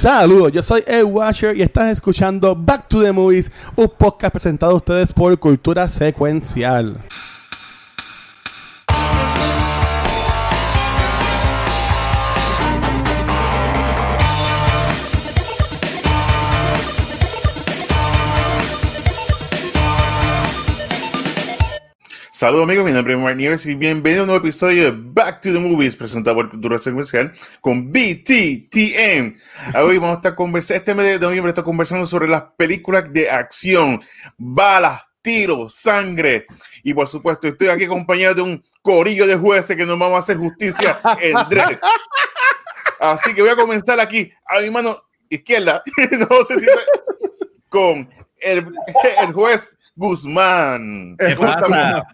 Saludos, yo soy Ed Washer y estás escuchando Back to the Movies, un podcast presentado a ustedes por Cultura Secuencial. Saludos amigos, mi nombre es Mark Nieves y bienvenido a un nuevo episodio de Back to the Movies presentado por Cultura Secuencial con BTTM. Hoy vamos a estar conversando, este mes de noviembre está conversando sobre las películas de acción, balas, tiros, sangre y por supuesto estoy aquí acompañado de un corillo de jueces que nos vamos a hacer justicia en Dread. Así que voy a comenzar aquí a mi mano izquierda, no sé si con el, el juez Guzmán. ¿Qué pasa?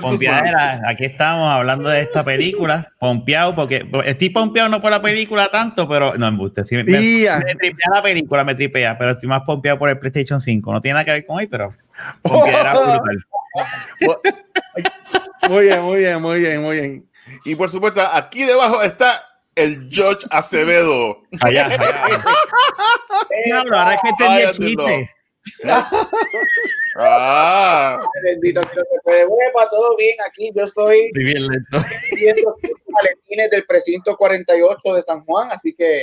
Pompeadera, aquí estamos hablando de esta película, pompeado, porque estoy pompeado no por la película tanto, pero no, embuste, sí, me, me, tripea la película, me tripea, pero estoy más pompeado por el PlayStation 5. No tiene nada que ver con hoy, pero brutal. Muy bien, muy bien, muy bien, muy bien. Y por supuesto, aquí debajo está el George Acevedo. Allá, allá. eh, ahora es que entendí el chiste. Ah. Bendito que no se puede. Huepa, todo bien aquí. Yo estoy Estoy bien lento. viendo maletines del precinto 48 de San Juan, así que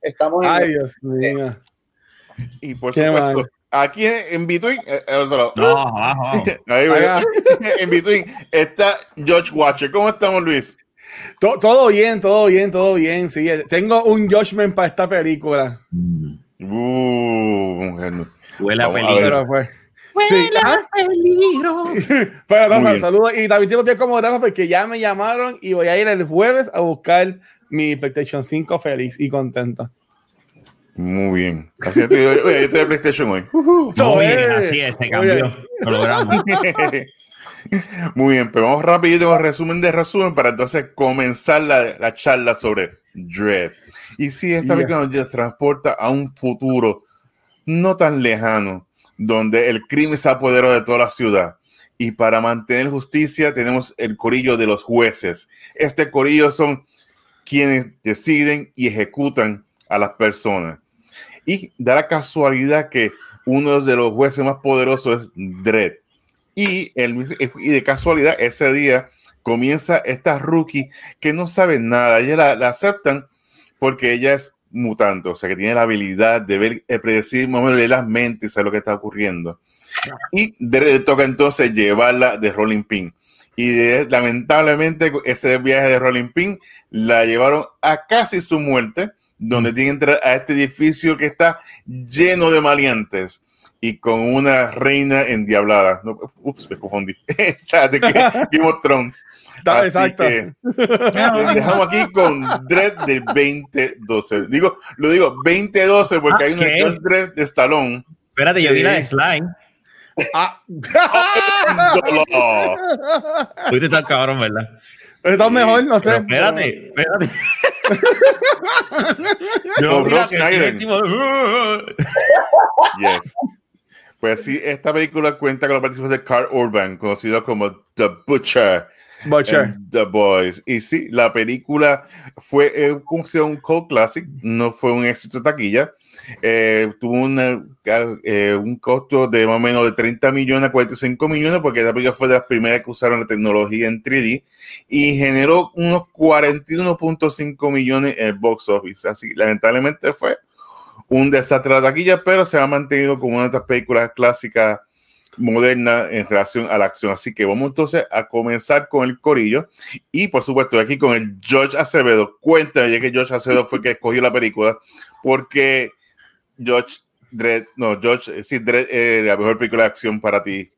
estamos en Ay, Dios mío. Y por Qué supuesto, mal. aquí en, en Between, eh, el otro lado. No, ve. Allá. en Between está George Watcher. ¿Cómo estamos, Luis? To- todo bien, todo bien, todo bien. Sí, tengo un judgment para esta película. Uh, Huele a peligro. Pues. Sí, ¿ah? peligro. Pero Muy Rafa, bien. saludos. Y también tengo que acomodar porque ya me llamaron y voy a ir el jueves a buscar mi PlayStation 5 feliz y contento. Muy bien. Así es, yo estoy de PlayStation hoy. Muy bien, eh, así es, se cambió. bien. Lo logramos. Muy bien, pero vamos rapidito con resumen de resumen para entonces comenzar la, la charla sobre Dread. Y si esta Ya. película nos transporta a un futuro no tan lejano, donde el crimen se apoderó de toda la ciudad. Y para mantener justicia tenemos el corillo de los jueces. Este corillo son quienes deciden y ejecutan a las personas. Y da la casualidad que uno de los jueces más poderosos es Dredd. Y, el, y de casualidad, ese día comienza esta rookie que no sabe nada. Ella la, la aceptan porque ella es mutante, o sea, que tiene la habilidad de ver, eh, predecir, más o menos, leer las mentes saber lo que está ocurriendo. Y le toca entonces llevarla de Rolling Pin. Y de- lamentablemente, ese viaje de Rolling Pin la llevaron a casi su muerte, donde tiene que entrar a este edificio que está lleno de maliantes y con una reina endiablada. No, ups, me confundí. Esa de que- Game of Thrones. Está- Así exacto. que, les dejamos aquí con Dredd del 2012. Digo, lo digo 2012 porque Ah, hay una ¿qué? George Dredd de Stallone. Espérate, yo vi la de. Slime. Ah. Fuiste tan cabrón, ¿verdad? Está mejor, no sé. Pero espérate, espérate. No, vi Rob tipo- Yes. Pues sí, esta película cuenta con la participación de Carl Urban, conocido como The Butcher. Butcher. The Boys. Y sí, la película fue eh, un cult classic, no fue un éxito de taquilla. Eh, tuvo una, eh, un costo de más o menos de 30 millones a 45 millones, porque la película fue de las primeras que usaron la tecnología en 3D y generó unos 41.5 millones en el box office. Así, lamentablemente fue un desastre de la taquilla, pero se ha mantenido como una de estas películas clásicas moderna en relación a la acción. Así que vamos entonces a comenzar con el corillo y por supuesto aquí con el George Acevedo. Cuéntame, ya que George Acevedo fue el que escogió la película, porque George Dredd, no, George, eh, sí, Dredd es la mejor película de acción para ti.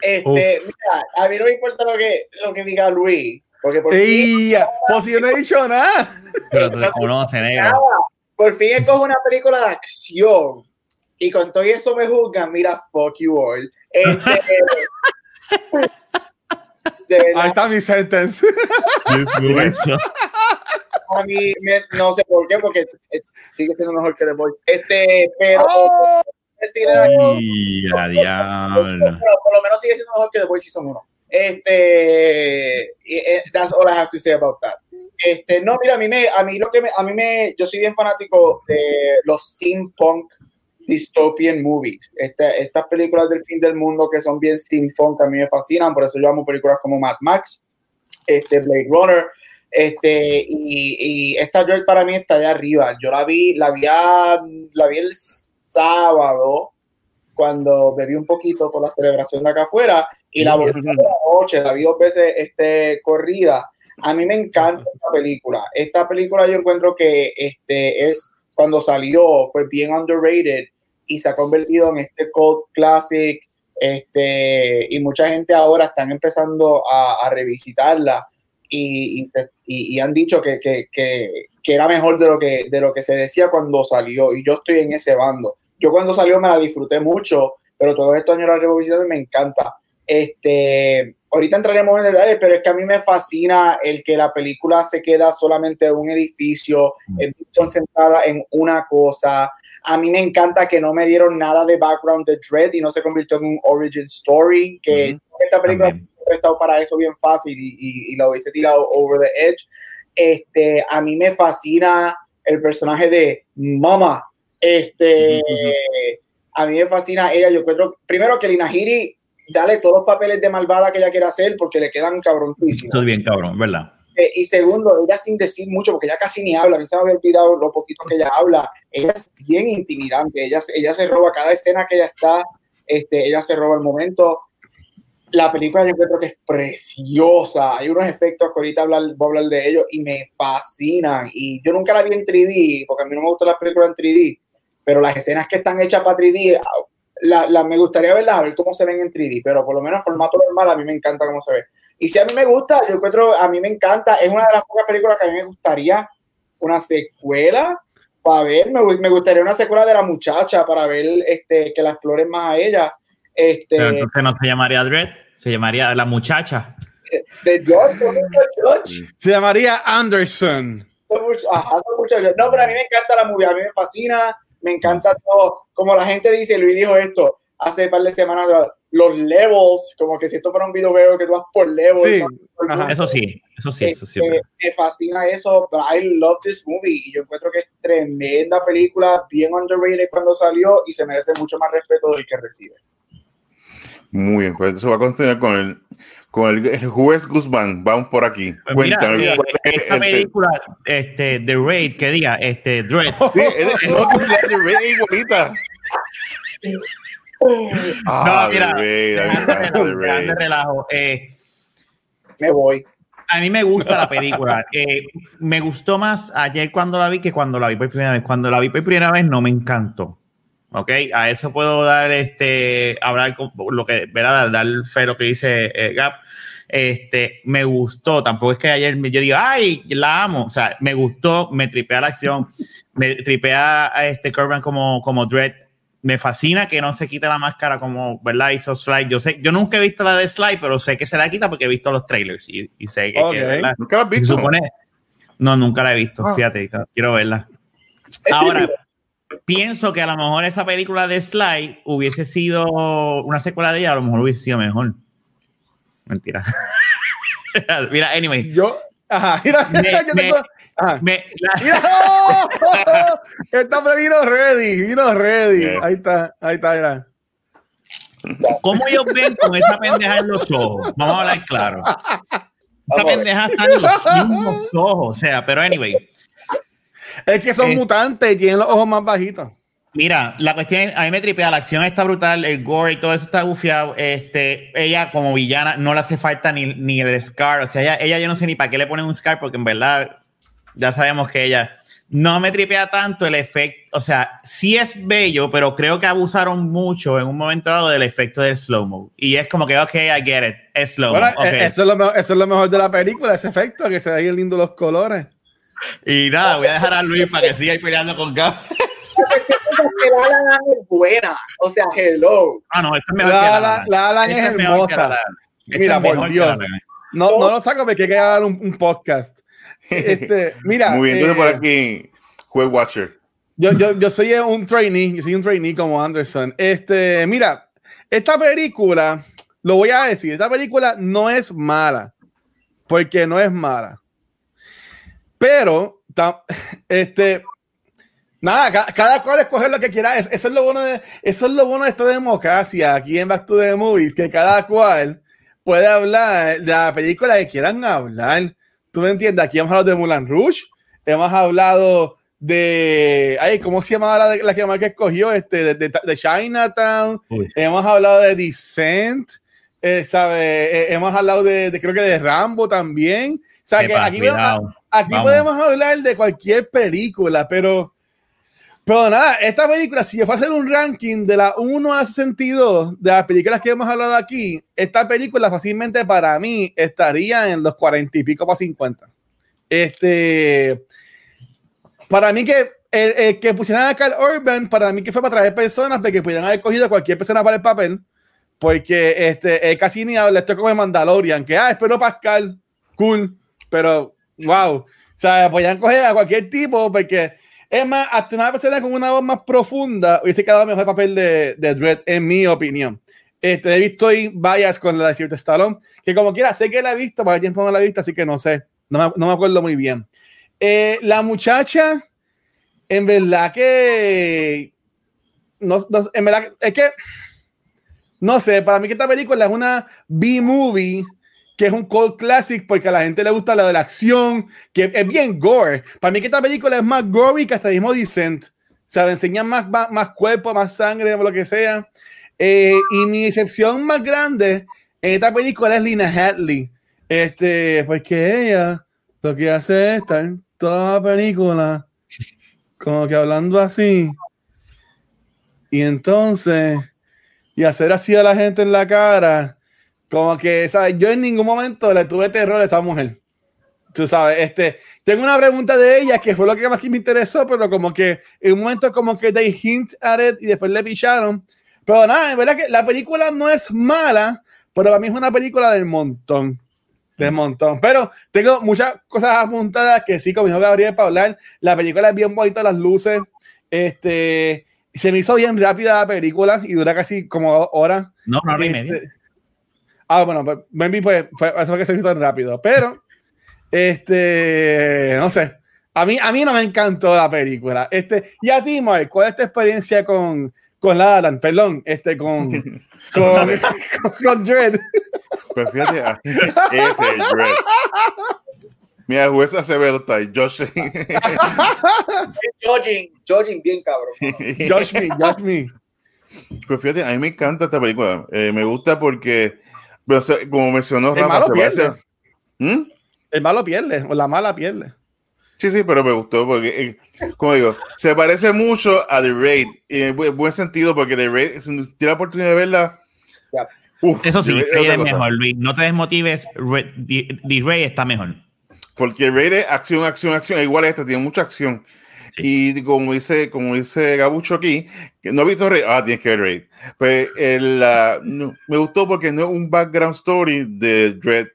Este, mira, a mí no me importa lo que, lo que diga Luis, porque por fin, Ey, pues yo no he dicho nada. Pero te conoce, negro. Por fin escojo una película de acción y con todo eso me juzgan, mira, fuck you all. Este, de Ahí está mi sentence. a mí me- no sé por qué, porque sigue siendo mejor que The Boys. Este, pero Oh. decir algo, Y a diablo. pero por lo menos sigue siendo mejor que The Boys Season 1. Este, eh, that's all I have to say about that. Este, no, mira, a mí me, a mí lo que me, a mí me, yo soy bien fanático de los steampunk dystopian movies. Este, estas películas del fin del mundo que son bien steampunk a mí me fascinan, por eso yo amo películas como Mad Max, este Blade Runner, este, y, y esta Dread para mí está allá arriba. Yo la vi, la vi, la vi el sábado cuando bebí un poquito por la celebración de acá afuera y la volví la noche, la vi dos veces este, corrida. A mí me encanta esta película. Esta película yo encuentro que este, es, cuando salió, fue bien underrated y se ha convertido en este cult classic. Este, y mucha gente ahora están empezando a, a revisitarla y, y, han dicho que, que, que, que, era mejor de lo que, de lo que se decía cuando salió. Y yo estoy en ese bando. Yo cuando salió me la disfruté mucho, pero todos estos años la revolución me encanta. Este, ahorita entraremos en detalles, pero es que a mí me fascina el que la película se queda solamente en un edificio, mm. concentrada en una cosa. A mí me encanta que no me dieron nada de background de Dread y no se convirtió en un origin story, que esta película estado para eso bien fácil y, y, lo hubiese tirado over the edge. Este, a mí me fascina el personaje de Mama. Este, a mí me fascina ella. Yo encuentro, primero que Lina Hiri, dale todos los papeles de malvada que ella quiere hacer porque le quedan cabronísimos. Eso bien cabrón, ¿verdad? Eh, y segundo, ella sin decir mucho, porque ella casi ni habla, a mí se me había olvidado lo poquito que ella habla, ella es bien intimidante, ella, ella se roba cada escena que ella está, este, ella se roba el momento, la película yo creo que es preciosa. Hay unos efectos que ahorita hablar, voy a hablar de ellos y me fascinan. Y yo nunca la vi en 3D, porque a mí no me gustan las películas en 3D, pero las escenas que están hechas para 3D, la, la, me gustaría verlas, a ver cómo se ven en 3D, pero por lo menos en formato normal a mí me encanta cómo se ve. Y si a mí me gusta, yo encuentro, a mí me encanta, es una de las pocas películas que a mí me gustaría una secuela para ver, me, me gustaría una secuela de la muchacha para ver este, que la exploren más a ella. Este, pero entonces no se llamaría Dread. Se llamaría La Muchacha. De George, George. Se llamaría Anderson. No, pero a mí me encanta la movie, a mí me fascina, me encanta todo. Como la gente dice, Luis dijo esto hace un par de semanas, los levels, como que si esto fuera un video que tú vas por levels. Sí. eso sí, eso sí, eso sí. Me, me fascina eso, pero I love this movie y yo encuentro que es tremenda película, bien underrated cuando salió y se merece mucho más respeto del que recibe. Muy bien, pues eso va a continuar con el, con el, juez Guzmán. Vamos por aquí. Pues Cuéntame. Mira, esta película, este, The Raid, que diga, este, Dread. Sí, es no, The Raid es. Ah, no, mira, de relajo. Eh, me voy. A mí me gusta la película. Eh, me gustó más ayer cuando la vi que cuando la vi por primera vez. Cuando la vi por primera vez no me encantó. ¿Ok? A eso puedo dar, este, hablar con lo que, ¿verdad? Dar fe lo que dice eh, Gap. Este, me gustó, tampoco es que ayer yo diga, ay, la amo, o sea, me gustó, me tripea la acción, me tripea a este Corban como, como Dread, me fascina que no se quite la máscara como, ¿verdad? Hizo Slide. Yo sé, yo nunca he visto la de Slide, pero sé que se la quita porque he visto los trailers y, sé que, ¿Nunca la has visto? no, nunca la he visto, ah. fíjate, quiero verla. Ahora, pienso que a lo mejor esa película de Sly hubiese sido una secuela de ella, a lo mejor hubiese sido mejor. Mentira. mira, anyway. Yo, ajá, mira, me, tengo, ajá. Me, la... mira, oh, vino ready, vino ready. Ahí está, ahí está, mira. ¿Cómo ellos ven con esa pendeja en los ojos? Vamos a hablar claro. Esa pendeja está en los mismos ojos, o sea, pero anyway. Es que son eh, mutantes y tienen los ojos más bajitos. Mira, la cuestión a mí me tripea, la acción está brutal, el gore y todo eso está gufiado. Este, ella como villana no le hace falta ni, ni el scar, o sea, ella, ella, yo no sé ni para qué le ponen un scar porque en verdad ya sabemos que ella no me tripea tanto el efecto, o sea, sí es bello, pero creo que abusaron mucho en un momento dado del efecto del slow-mo. Y es como que, ok, I get it, es slow-mo. E, eso, es lo mejor, eso es lo mejor de la película, ese efecto, que se ven lindos los colores. Y nada, voy a dejar a Luis para que siga ahí peleando con Gab. la Alan es buena. O sea, hello. Ah, no, esta es mejor la, la, la Alan es, hermosa. Mira, por Dios. No, no lo saco porque hay que dar un, un podcast. Este, mira. Muy bien, entonces por eh, aquí, Juez Watcher. Yo, yo, yo soy un trainee, yo soy un trainee como Anderson. Este, mira, esta película, lo voy a decir, esta película no es mala, porque no es mala. Pero, este, nada, cada, cual escoge lo que quiera. Eso, es lo bueno de, eso es lo bueno de esta democracia aquí en Back to the Movies, que cada cual puede hablar de la película que quieran hablar. ¿Tú me entiendes? Aquí hemos hablado de Mulan Rouge, hemos hablado de, ay, ¿cómo se llamaba la, la que que escogió? Este, de, de, Chinatown, hemos hablado de Descent, eh, ¿sabe? Eh, hemos hablado de, creo que de Rambo también. O sea, que aquí, aquí podemos hablar de cualquier película, pero pero nada, esta película, si yo fuera a hacer un ranking de la 1 a la 62 de las películas que hemos hablado aquí, esta película fácilmente para mí estaría en los 40 y pico para 50. Este, para mí que el, que pusieran a Carl Urban, para mí que fue para traer personas de que pudieran haber cogido a cualquier persona para el papel, porque este, casi ni habla, esto como de Mandalorian, que, ah, espero Pascal, cool, pero wow, o sea, podían coger a cualquier tipo, porque es más, hasta una persona con una voz más profunda hubiese quedado mejor el papel de, de Dredd, en mi opinión. Este, he visto y vayas con la de Sylvester Stallone, que como quiera, sé que la he visto, para tiempo no la he visto, así que no sé, no me, no me acuerdo muy bien. Eh, la muchacha, en verdad que. No, en verdad, es que. No sé, para mí que esta película es una B-movie que es un cult classic porque a la gente le gusta la de la acción, que es bien gore. Para mí que esta película es más gory que hasta mismo Decent. O sea, enseñan más, más, cuerpo, más sangre, lo que sea. Eh, y mi excepción más grande en esta película es Lina Hadley. Este, porque ella lo que hace es estar toda la película como que hablando así. Y entonces, y hacer así a la gente en la cara como que, ¿sabes? Yo en ningún momento le tuve terror a esa mujer. Tú sabes, este, tengo una pregunta de ella que fue lo que más me interesó, pero como que en un momento como que they hint at it y después le picharon. Pero nada, en verdad que la película no es mala, pero para mí es una película del montón. Del montón. Pero tengo muchas cosas apuntadas que sí, como dijo Gabriel para hablar. La película es bien bonita, las luces. Este, se me hizo bien rápida la película y dura casi como horas. No, no, no este, Ah, bueno, pues maybe pues, fue eso que se hizo tan rápido. Pero, este, no sé. A mí, a mí no me encantó la película. Este, y a ti, Mark, ¿cuál es tu experiencia con, con La Land? Perdón, este, con, con, con, Dread. Pues fíjate, ah, ese es Dread. Mira, el juez Acevedo está ahí, Josh. Judging, judging bien cabrón. Josh me, Josh me. Pues fíjate, a mí me encanta esta película. Eh, me gusta porque pero, como mencionó Rafa, se ¿Mm? El malo pierde, o la mala pierde. Sí, sí, pero me gustó porque, eh, como digo, se parece mucho a The Raid. En buen sentido, porque The Raid, si tienes la oportunidad de verla. Eso sí, Raid es mejor, Luis. No te desmotives, The Raid está mejor. Porque Raid es acción, acción, acción. Igual esta, tiene mucha acción. Y como dice, como dice Gabucho aquí, que no he visto Raid, ah, tienes que ver Raid. Pues el, me gustó porque no es un background story de Dread.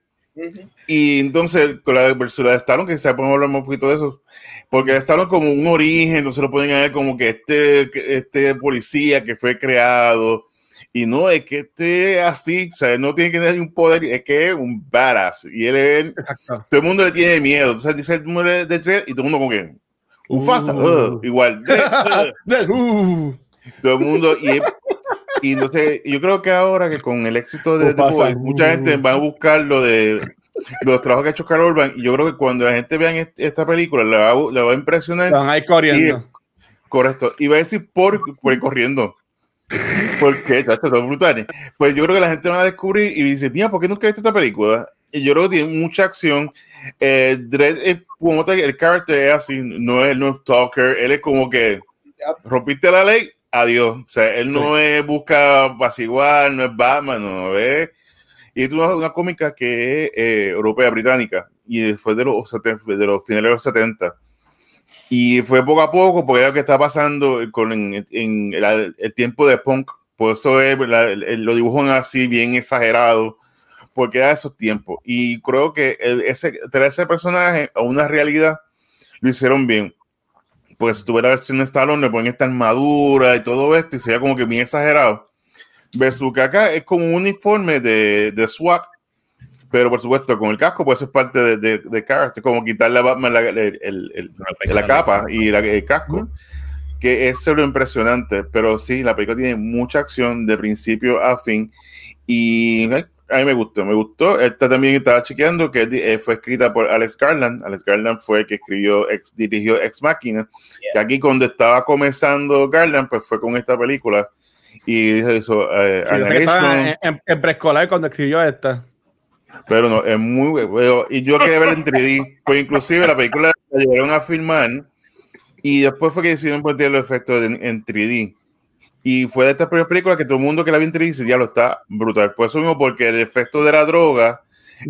Y entonces, con la versión de Stallone, que se podemos hablar un poquito de eso, porque Stallone como un origen, entonces lo pueden ver como que este, este policía que fue creado, y no es que esté así, o sea, no tiene que tener un poder, es que es un badass, y él es, todo el mundo le tiene miedo, entonces dice el número de Dread y todo el mundo como que, Ufasa, uh. uh, igual. Uh. Todo el mundo. Y, y no sé, yo creo que ahora que con el éxito de The mucha gente va a buscar lo de los trabajos que ha hecho Carl Urban. Y yo creo que cuando la gente vea esta película, le va, le va a impresionar. Van a ir corriendo. correcto. Y va a decir por, por corriendo. Porque, esto es brutal. Pues yo creo que la gente va a descubrir y dice, mira, ¿por qué nunca he visto esta película? Y yo creo que tiene mucha acción. Eh, Dredd es como el carácter es así, no es, no es talker, él es como que rompiste la ley, adiós. O sea, él no es busca apaciguar, no es Batman, no es. Y es una, una cómica que es eh, europea, británica, y fue de los, de los finales de los 70. Y fue poco a poco, porque es lo que está pasando con, en, el, tiempo de punk. Por eso es, lo dibujan así, bien exagerado porque era esos tiempos. Y creo que ese, traer ese personaje a una realidad lo hicieron bien. Porque si tuviera versión de Stallone, le ponen esta armadura y todo esto, y sería como que bien exagerado. Versus que acá es como un uniforme de, de SWAT, Pero por supuesto, con el casco, pues eso es parte de, de, de como quitarle a Batman la, el, la capa y el casco, que es lo impresionante. Pero sí, la película tiene mucha acción de principio a fin y a mí me gustó, me gustó. Esta también estaba chequeando que eh, fue escrita por Alex Garland. Alex Garland fue el que escribió, ex, dirigió Ex Machina. Que aquí cuando estaba comenzando Garland, pues fue con esta película y hizo eh, en, en, preescolar cuando escribió esta. Pero no, es muy bueno. Y yo quería ver en 3D. Pues inclusive la película la llevaron a filmar y después fue que decidieron poner los efectos en 3D. Y fue de estas primeras películas que todo el mundo que la vio en 3D dice, ya lo está brutal. Por eso mismo, porque el efecto de la droga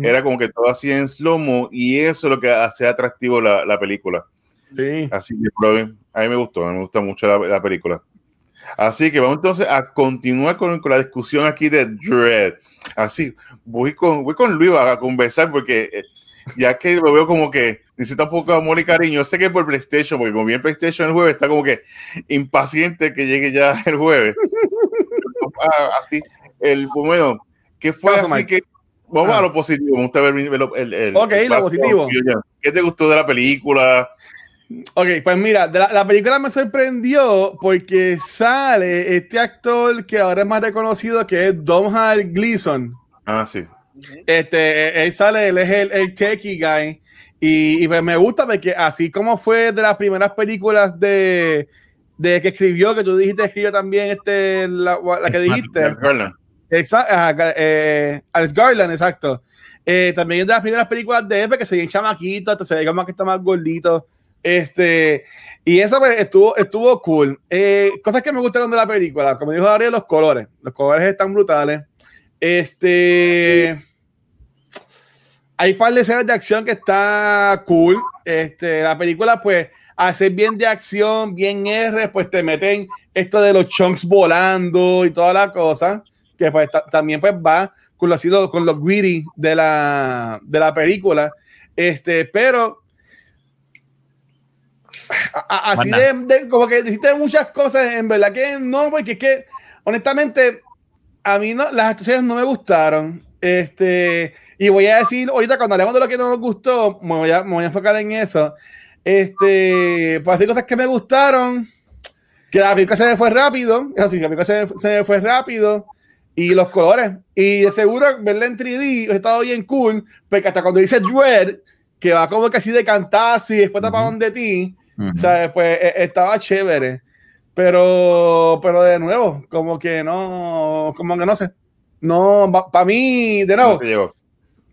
era como que todo hacía en slow-mo y eso es lo que hace atractivo la, la película. Sí. Así que, a mí me gustó, me gusta mucho la, la película. Así que vamos entonces a continuar con, la discusión aquí de Dread. Así, voy con, voy con Luis a conversar porque eh, ya que lo veo como que necesita un poco de amor y cariño. Sé que por PlayStation, porque como bien PlayStation el jueves, está como que impaciente que llegue ya el jueves. Ah, así, el bueno, ¿qué fue así que Vamos a lo positivo, me gusta ver el, el, Ok, lo positivo. ¿Qué te gustó de la película? Ok, pues mira, la, película me sorprendió porque sale este actor que ahora es más reconocido que es Domhnall Gleeson. Ah, sí. Este, él sale, él es el, el techie guy. Y, pues me gusta porque así como fue de las primeras películas de, de que escribió, que tú dijiste escribió también este, la, que dijiste. Alex Garland. Exacto, eh, Alex Garland, exacto. Eh, también es de las primeras películas de Epe que se ven chamaquito, se ve como que está más gordito. Este, y eso pues, estuvo, estuvo cool. Eh, cosas que me gustaron de la película, como dijo Ariel, los colores. Los colores están brutales. Este. Hay un par de escenas de acción que está cool. Este, la película, pues, hacer bien de acción, bien R, pues te meten esto de los chunks volando y toda la cosa. Que pues también pues va con lo, con los greedy de la, de la película. Este, pero así de, como que dijiste muchas cosas, en verdad que no, porque es que honestamente a mí no, las actuaciones no me gustaron. Este, y voy a decir, ahorita cuando hablemos de lo que no nos gustó, me voy a, me voy a enfocar en eso. Este, pues decir cosas que me gustaron, que la película se me fue rápido, así, la película se me, se me fue rápido, y los colores. Y de seguro verla en 3D ha estado bien cool, porque hasta cuando dice Dread, que va como que así de cantazo y después uh -huh. de ti, o Pues e, estaba chévere. Pero, pero de nuevo, como que no, como que no sé. No, para mí, de nuevo. No,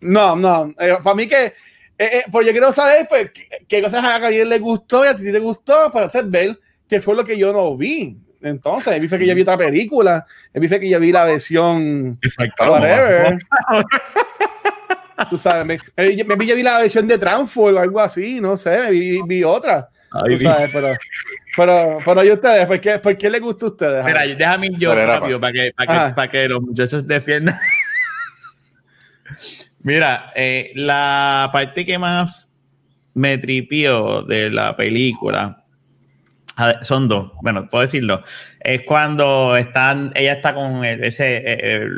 no. Eh, para mí que, eh, eh, pues yo quiero saber pues, qué, cosas a alguien le gustó y a ti te gustó para hacer ver qué fue lo que yo no vi. Entonces, vi que yo vi otra película, vi que yo vi la versión whatever. Tú sabes, me, me, vi, vi la versión de Transform o algo así, no sé, me vi, vi otra pero, pero, pero, ¿y ustedes? ¿Por qué, ¿Por qué les gusta a ustedes? Mira, déjame yo rápido para que, para, que, para que los muchachos defiendan. Mira, eh, la parte que más me tripió de la película son dos, bueno, puedo decirlo. Es cuando están, ella está con ese,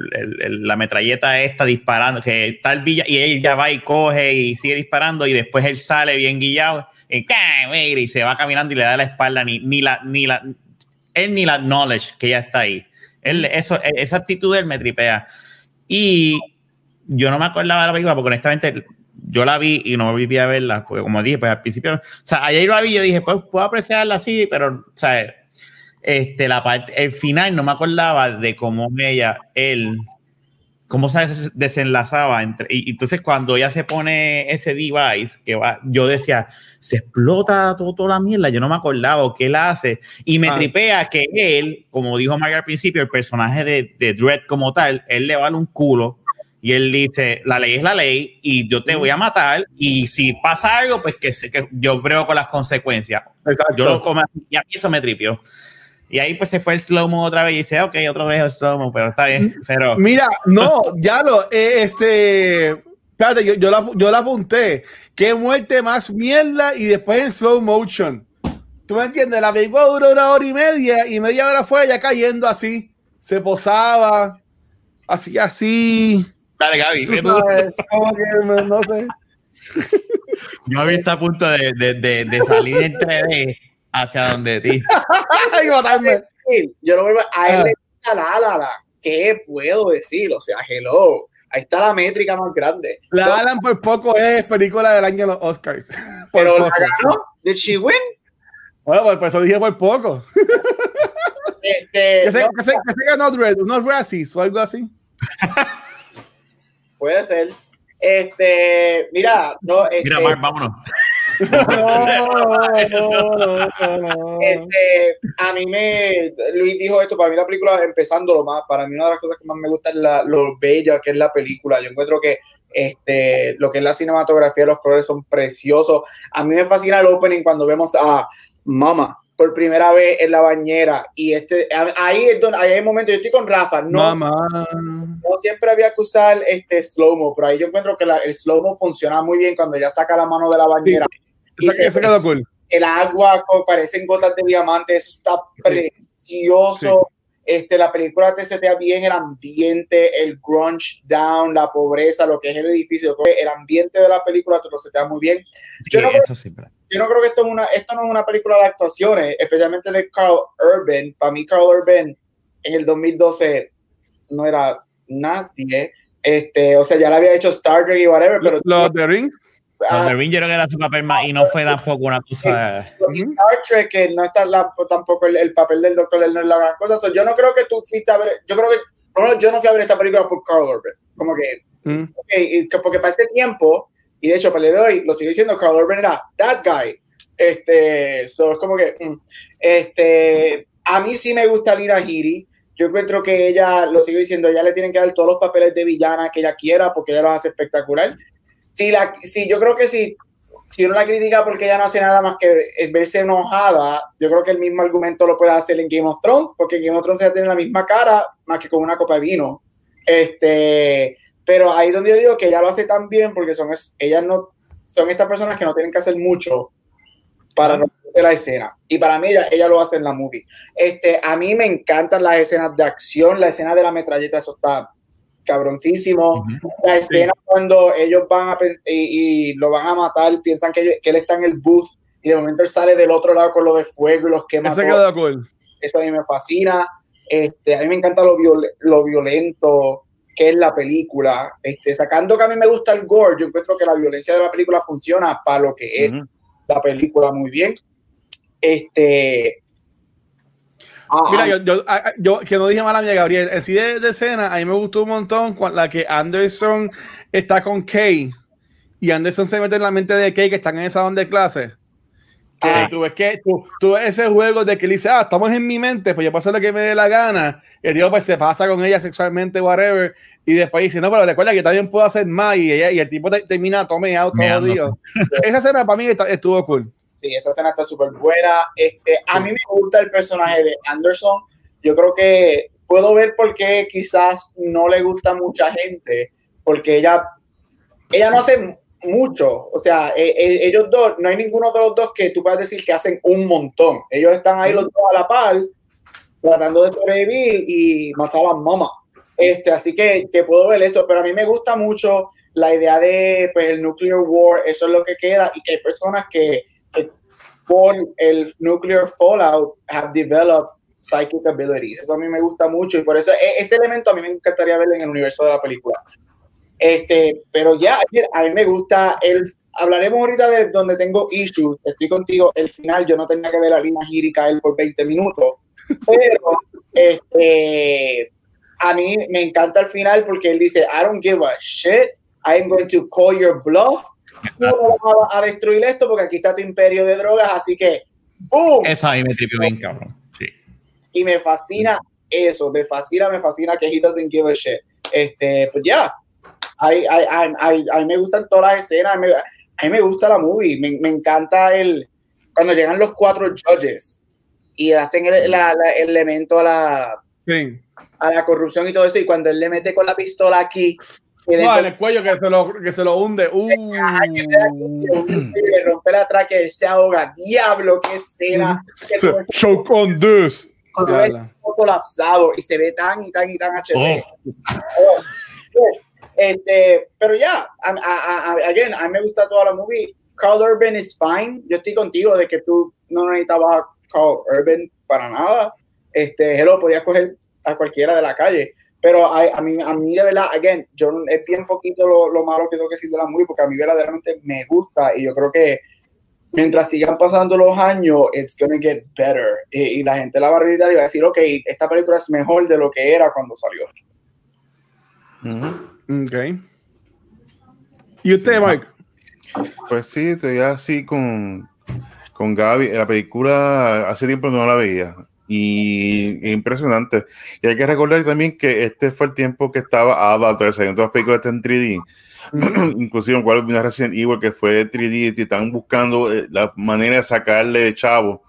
la metralleta esta disparando, que está el villa y ella va y coge y sigue disparando y después él sale bien guillado y se va caminando y le da la espalda, ni, ni la, ni la, él ni la knowledge que ya está ahí. Él, eso, esa actitud él me tripea. Y yo no me acordaba de la película porque honestamente yo la vi y no volví a verla, porque como dije, pues al principio, o sea, ayer la vi y yo dije, pues puedo apreciarla así, pero, o sea, este, la parte, el final no me acordaba de cómo ella, él, cómo se desenlazaba entre, y entonces cuando ella se pone ese device, que va, yo decía, se explota todo, toda la mierda, yo no me acordaba qué él hace, y me ah. tripea que él, como dijo Mario al principio, el personaje de, de Dredd como tal, él le vale un culo, y él dice, la ley es la ley, y yo te voy a matar, y si pasa algo, pues que, que yo creo con las consecuencias. Yo lo como y a mí eso me tripió. Y ahí pues se fue el slow-mo otra vez y dice, ok, otra vez el slow-mo, pero está bien. Pero... Mira, no, ya lo, eh, este, espérate, yo, yo, la, yo la apunté. Qué muerte más mierda y después en slow motion. ¿Tú me entiendes? La película duró una hora y media y media hora fue ya cayendo así. Se posaba, así, así. Dale, Gaby. no, sé. Gaby está a punto de, de, de, de salir en 3D hacia donde ti. Yo no vuelvo a él ah. la, la, la, ¿Qué puedo decir? O sea, hello. Ahí está la métrica más grande. La Alan por poco es película del año de los Oscars. Pero la ganó. ¿Did she win? Bueno, pues, pues eso dije por poco. Este, que, se, no, que, se, que se ganó Dread, unos Razzies o algo así. Puede ser. Este, mira, no. Este, mira, Mark, vámonos. este, a mí me, Luis dijo esto, para mí la película, empezando lo más, para mí una de las cosas que más me gusta es la, lo bella que es la película. Yo encuentro que este, lo que es la cinematografía, los colores son preciosos. A mí me fascina el opening cuando vemos a Mama por primera vez en la bañera. Y este ahí es donde ahí hay momentos yo estoy con Rafa no, no siempre había que usar este slow mo pero ahí yo encuentro que la, el slow mo funciona muy bien cuando ya saca la mano de la bañera y se, cool. el agua parecen gotas de diamante eso está precioso este, la película te setea bien el ambiente, el grunge down, la pobreza, lo que es el edificio. El ambiente de la película te lo setea muy bien. Yo, no, creo, yo no creo que esto, es una, esto no es una película de actuaciones, especialmente de Carl Urban. Para mí, Carl Urban en el 2012 no era nadie. Este, o sea, ya le había hecho Star Trek y whatever, pero... Los The Rings. Ah, The Rings era su papel más y no fue tampoco una cosa. Star Trek, que no está tampoco el, papel del Doctor no es la gran cosa. yo no creo que tú fuiste a ver. Yo creo que. yo no fui a ver esta película por Carl Urban. Como que. Mm. porque para ese tiempo, y de hecho, para el de hoy, lo sigo diciendo, Carl Urban era that guy. Este, so, es como que. Mm. Este, a mí sí me gusta Lira Hiri. Yo encuentro que ella, lo sigo diciendo, ella le tienen que dar todos los papeles de villana que ella quiera porque ella los hace espectacular si, la, si yo creo que si, si uno la critica porque ella no hace nada más que verse enojada, yo creo que el mismo argumento lo puede hacer en Game of Thrones, porque en Game of Thrones ella tiene la misma cara más que con una copa de vino. Este, pero ahí donde yo digo que ella lo hace tan bien porque son, ellas no, son estas personas que no tienen que hacer mucho para no hacer la escena. Y para mí ella, ella lo hace en la movie. Este, a mí me encantan las escenas de acción, la escena de la metralleta, eso está cabroncísimo. La escena cuando ellos van a y, lo van a matar, piensan que, él está en el bus y de momento él sale del otro lado con lo de fuego y los quema. Eso a mí me fascina. Este, a mí me encanta lo, lo violento que es la película. Este, sacando que a mí me gusta el gore, yo encuentro que la violencia de la película funciona para lo que es la película muy bien. Este, Mira, yo, yo, yo, que no dije mal a mí, Gabriel, el cine de, escena, a mí me gustó un montón la que Anderson está con Kay y Anderson se mete en la mente de Kay que están en esa onda de clase. Que ah. tú ves que tú, tú, ese juego de que le dice, ah, estamos en mi mente, pues yo paso lo que me dé la gana. Y el tío pues se pasa con ella sexualmente, whatever. Y después dice, no, pero recuerda que también puedo hacer más. Y, ella, y el tipo termina tomeado todo el día. Esa escena para mí estuvo cool. Sí, esa escena está súper buena. Este, a mí me gusta el personaje de Anderson. Yo creo que puedo ver por qué quizás no le gusta mucha gente, porque ella, ella no hace mucho. O sea, e, e, ellos dos, no hay ninguno de los dos que tú puedas decir que hacen un montón. Ellos están ahí los dos a la par, tratando de sobrevivir y matar a la mamá. Este, así que, que puedo ver eso, pero a mí me gusta mucho la idea de pues, el nuclear war, eso es lo que queda, y que hay personas que por el nuclear fallout have developed psychic abilities. Eso a mí me gusta mucho y por eso e, ese elemento a mí me encantaría verlo en el universo de la película. Este, pero ya, a mí me gusta el hablaremos ahorita de donde tengo issues. Estoy contigo. El final, yo no tenía que ver a Lina Giri caer por 20 minutos, pero este, a mí me encanta el final porque él dice: I don't give a shit. I'm going to call your bluff no vas a, destruir esto porque aquí está tu imperio de drogas, así que ¡boom! Eso ahí me tripió bien, cabrón. Sí. Y me fascina eso, me fascina, me fascina que he doesn't give a shit. Este, pues ya, a mí me gustan todas las escenas, a mí me gusta la movie, me, me, encanta el, cuando llegan los cuatro judges y hacen el, el elemento a la, a la corrupción y todo eso, y cuando él le mete con la pistola aquí, no, en el cuello que se lo, que se lo hunde. Uh. Le rompe la tráquea, él se ahoga. Diablo, qué escena. Choke on this. colapsado y se ve tan y tan y tan HD. Oh. Oh. Este, pero ya, again, a mí me gusta toda la movie. Carl Urban is fine. Yo estoy contigo de que tú no necesitabas a Carl Urban para nada. Este, él lo podías coger a cualquiera de la calle. Pero a, mí, a mí de verdad, again, yo es bien poquito lo, lo, malo que tengo que decir de la movie, porque a mí verdaderamente me gusta y yo creo que mientras sigan pasando los años, it's gonna get better. Y, la gente la va a revisar y va a decir, ok, esta película es mejor de lo que era cuando salió. Ok. ¿Y usted, Mike? Pues sí, estoy así con, con Gaby. La película hace tiempo no la veía y impresionante. Y hay que recordar también que este fue el tiempo que estaba Avatar, saliendo las películas en 3D. Inclusive en cual una Resident Evil que fue 3D y están buscando eh, la manera de sacarle chavo,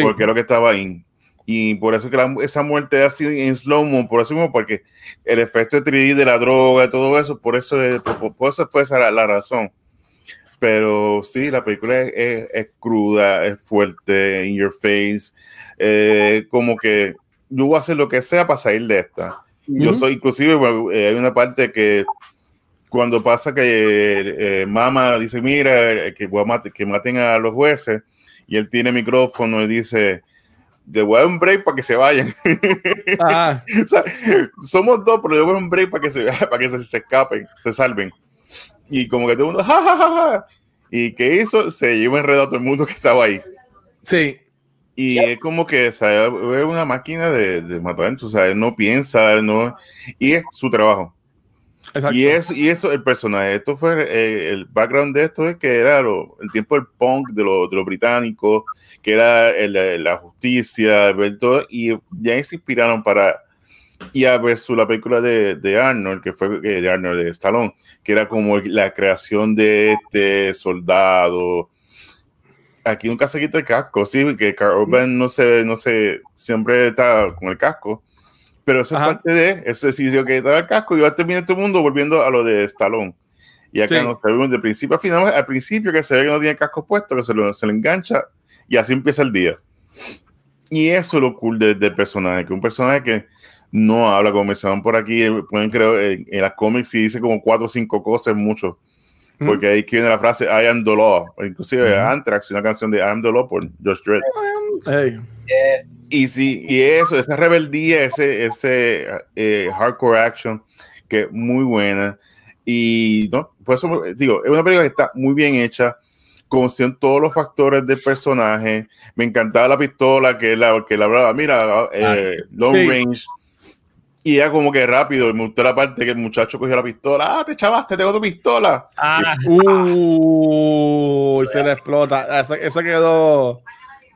porque era lo que estaba ahí. Y por eso que esa muerte así en slow-mo, por eso mismo, porque el efecto de 3D de la droga, todo eso, por eso, por, eso fue esa la razón. Pero sí, la película es, cruda, es fuerte, in your face, eh, como que yo voy a hacer lo que sea para salir de esta. Yo soy, inclusive, eh, hay una parte que cuando pasa que eh, Mama dice, mira, que, que maten a los jueces, y él tiene micrófono y dice, de voy a dar un break para que se vayan. Ah. somos dos, pero yo voy a un break para que se, para que se escapen, se salven. Y como que todo el mundo, ja, ja, ja, ¿Y qué hizo? Se llevó enredado a todo el mundo que estaba ahí. Sí. Y es como que, o sea, es una máquina de, de matar, o sea, él no piensa, no, y es su trabajo. Y, es, y eso, el personaje, esto fue, eh, el background de esto es que era lo, el tiempo del punk de los de lo británicos, que era la justicia, todo, y ya se inspiraron para y a ver su la película de, de, Arnold, que fue eh, de Arnold de Stallone, que era como la creación de este soldado. Aquí nunca se quita el casco, sí, que Carl Urban no se, no se, siempre está con el casco, pero eso es parte de ese sitio que estaba el casco y va a terminar todo el mundo volviendo a lo de Stallone. Y acá nos vemos de principio a final, al principio que se ve que no tiene casco puesto, que se, lo, se le engancha y así empieza el día. Y eso es lo cool del de personaje, que un personaje que no habla, como mencionaban por aquí, eh, pueden creer en, las cómics y dice como cuatro o cinco cosas, mucho. Porque ahí viene la frase I am the law. Inclusive Anthrax, una canción de I am the law por Josh Dredd. Y sí, y eso, esa rebeldía, ese, ese eh, hardcore action, que es muy buena. Y no, por eso digo, es una película que está muy bien hecha, conocían todos los factores del personaje. Me encantaba la pistola que la que la hablaba, mira, eh, long range y era como que rápido. me gustó la parte que el muchacho cogió la pistola. Ah, te chavaste, tengo tu pistola. Ah, uh, se le explota. Eso, quedó.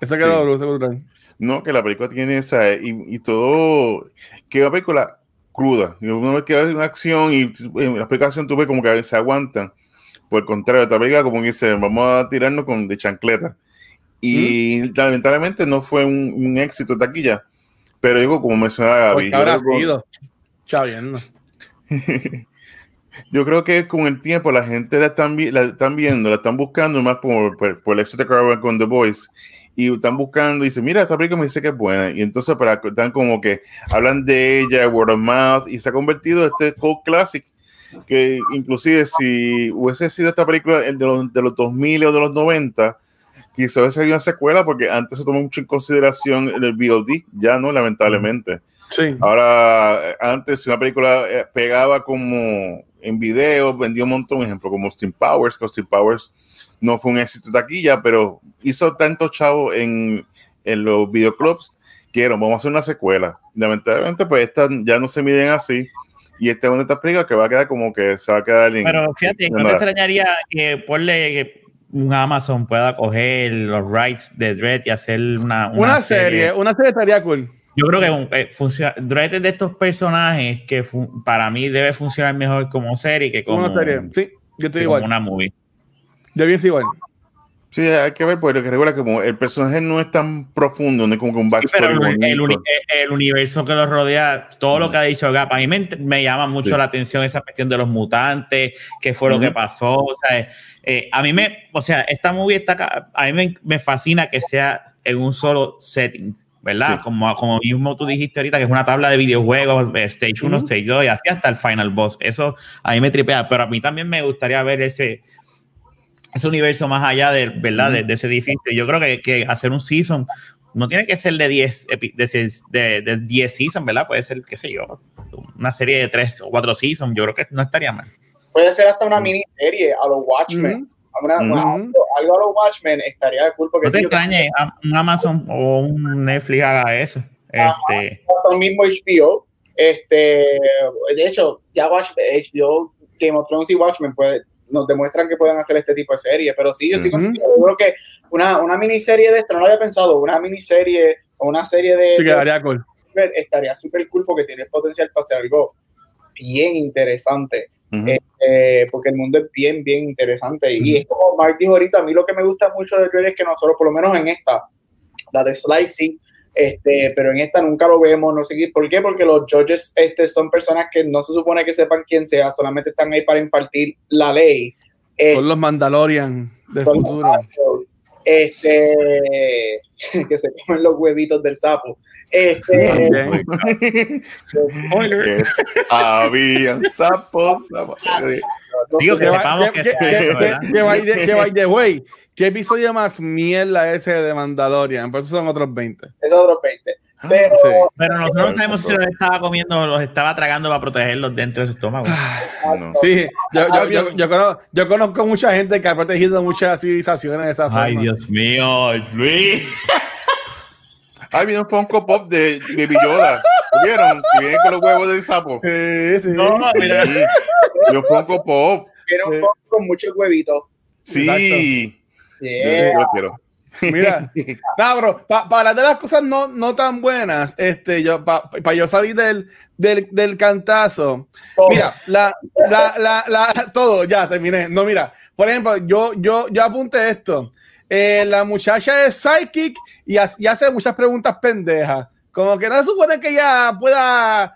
Eso quedó brutal. No, que la película tiene esa. Y, todo. Que una película cruda. Una vez que hay una acción y en la explicación tú ves como que se aguantan. Por el contrario, esta película como que dice, vamos a tirarnos con de chancleta. Y ¿Mm? lamentablemente no fue un, un éxito de taquilla pero digo, como mencionaba Gaby. Habrá sido? yo creo que con el tiempo la gente la están, la están viendo, la están buscando más por, por, el éxito de con The Voice y están buscando y dicen, mira, esta película me dice que es buena. Y entonces para están como que hablan de ella, word of mouth, y se ha convertido en este cult classic que inclusive si hubiese sido esta película de los, de los 2000 o de los 90, quizás sería una secuela porque antes se tomó mucho en consideración el VOD, ya no, lamentablemente. Sí. Ahora, antes una película eh, pegaba como en video, vendió un montón, ejemplo, como Steam Powers, que Steam Powers no fue un éxito de taquilla, pero hizo tanto chavo en, en los videoclubs que vamos a hacer una secuela. Lamentablemente, pues estas ya no se miden así. Y esta es una de estas películas que va a quedar como que se va a quedar en. Pero fíjate, no me extrañaría que ponle un Amazon pueda coger los rights de Dread y hacer una, una, serie, Una serie estaría cool. Yo creo que eh, funciona, Dread es de estos personajes que para mí debe funcionar mejor como serie que como una serie. Sí, yo estoy igual. una movie. Yo bien igual. Sí, hay que ver, porque lo que recuerda como el personaje no es tan profundo, no es como que un backstory. el, el, universo que lo rodea, todo lo que ha dicho Gap, a mí me, llama mucho la atención esa cuestión de los mutantes, qué fue lo que pasó. O sea, eh, a mí me, o sea, esta movie está, a mí me, fascina que sea en un solo setting. ¿verdad? Como, como mismo tú dijiste ahorita, que es una tabla de videojuegos, eh, Stage 1, Stage 2 y así hasta el Final Boss. Eso a mí me tripea, pero a mí también me gustaría ver ese, ese universo más allá de, ¿verdad? de, ese edificio. Yo creo que, que, hacer un season no tiene que ser de 10 de, de, 10 seasons, ¿verdad? Puede ser, qué sé yo, una serie de 3 o 4 seasons. Yo creo que no estaría mal. Puede ser hasta una miniserie a los Watchmen algo, a los Watchmen estaría de culpa. No te extrañe un Amazon o un Netflix haga eso. Este. el mismo HBO. Este, de hecho, ya HBO, Game of Thrones y Watchmen puede, nos demuestran que pueden hacer este tipo de series. Pero sí, yo estoy creo que una, una miniserie de esto, no lo había pensado, una miniserie o una serie de. Sí, quedaría cool. Estaría súper cool porque tiene potencial para hacer algo bien interesante. Este, porque el mundo es bien, bien interesante. Y es como Mark dijo ahorita, a mí lo que me gusta mucho de Dread es que nosotros, por lo menos en esta, la de Slicey, este, pero en esta nunca lo vemos, no sé qué. ¿Por qué? Porque los judges este, son personas que no se supone que sepan quién sea, solamente están ahí para impartir la ley. son los Mandalorian de futuro. Este, que se comen los huevitos del sapo. Este, Habían sapos. Digo que sepamos que que by the way, ¿qué episodio más mierda ese de Mandalorian? Por eso son otros 20. Es otros 20. Ah, pero, pero nosotros no sabemos si los estaba comiendo o los estaba tragando para protegerlos dentro de su estómago. Ah, sí, yo, yo, yo, yo, conozco, yo conozco mucha gente que ha protegido muchas civilizaciones de esa forma. Ay, Dios mío, Luis. Ay, viene un Funko Pop de Baby Yoda. ¿Vieron? Que viene con los huevos del sapo. Sí, sí. No, mira. un Funko Pop. Viene un Funko con muchos huevitos. Sí. Yeah. Yo, quiero. Mira, no, bro, para hablar de las cosas no, no tan buenas, este, yo, para pa yo salir del, del, del cantazo, mira, la, la, la, la, todo, ya terminé. No, mira, por ejemplo, yo, yo, yo apunté esto. Eh, la muchacha es psychic y, hace muchas preguntas pendejas. Como que no se supone que ella pueda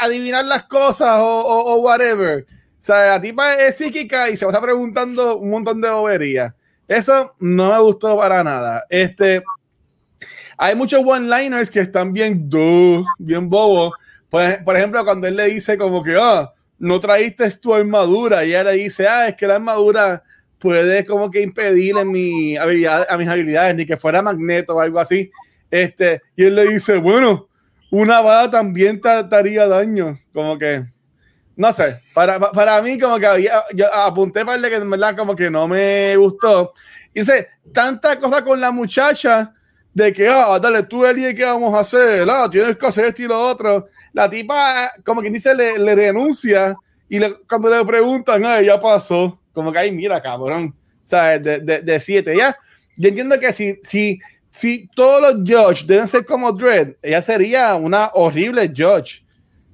adivinar las cosas o, whatever. O sea, la tipa es psíquica y se va a estar preguntando un montón de boberías. Eso no me gustó para nada. Este, hay muchos one-liners que están bien, bien bobos. Por, por, ejemplo, cuando él le dice como que, ah, no traíste tu armadura y ella le dice, ah, es que la armadura puede como que impedirle mi habilidad, a mis habilidades, ni que fuera magneto o algo así. Este, y él le dice, bueno, una bala también te, haría daño. Como que, no sé, para, para mí como que había, yo apunté para el que en verdad como que no me gustó. Dice, tanta cosa con la muchacha de que, ah, dale, tú el ¿qué vamos a hacer? Ah, tienes que hacer esto y lo otro. La tipa, como que dice, le, le renuncia y cuando le preguntan, ah, ya pasó como que, ay, mira, cabrón, sea, de, de, de siete, ya. Yo entiendo que si, si, si todos los judges deben ser como Dredd, ella sería una horrible judge,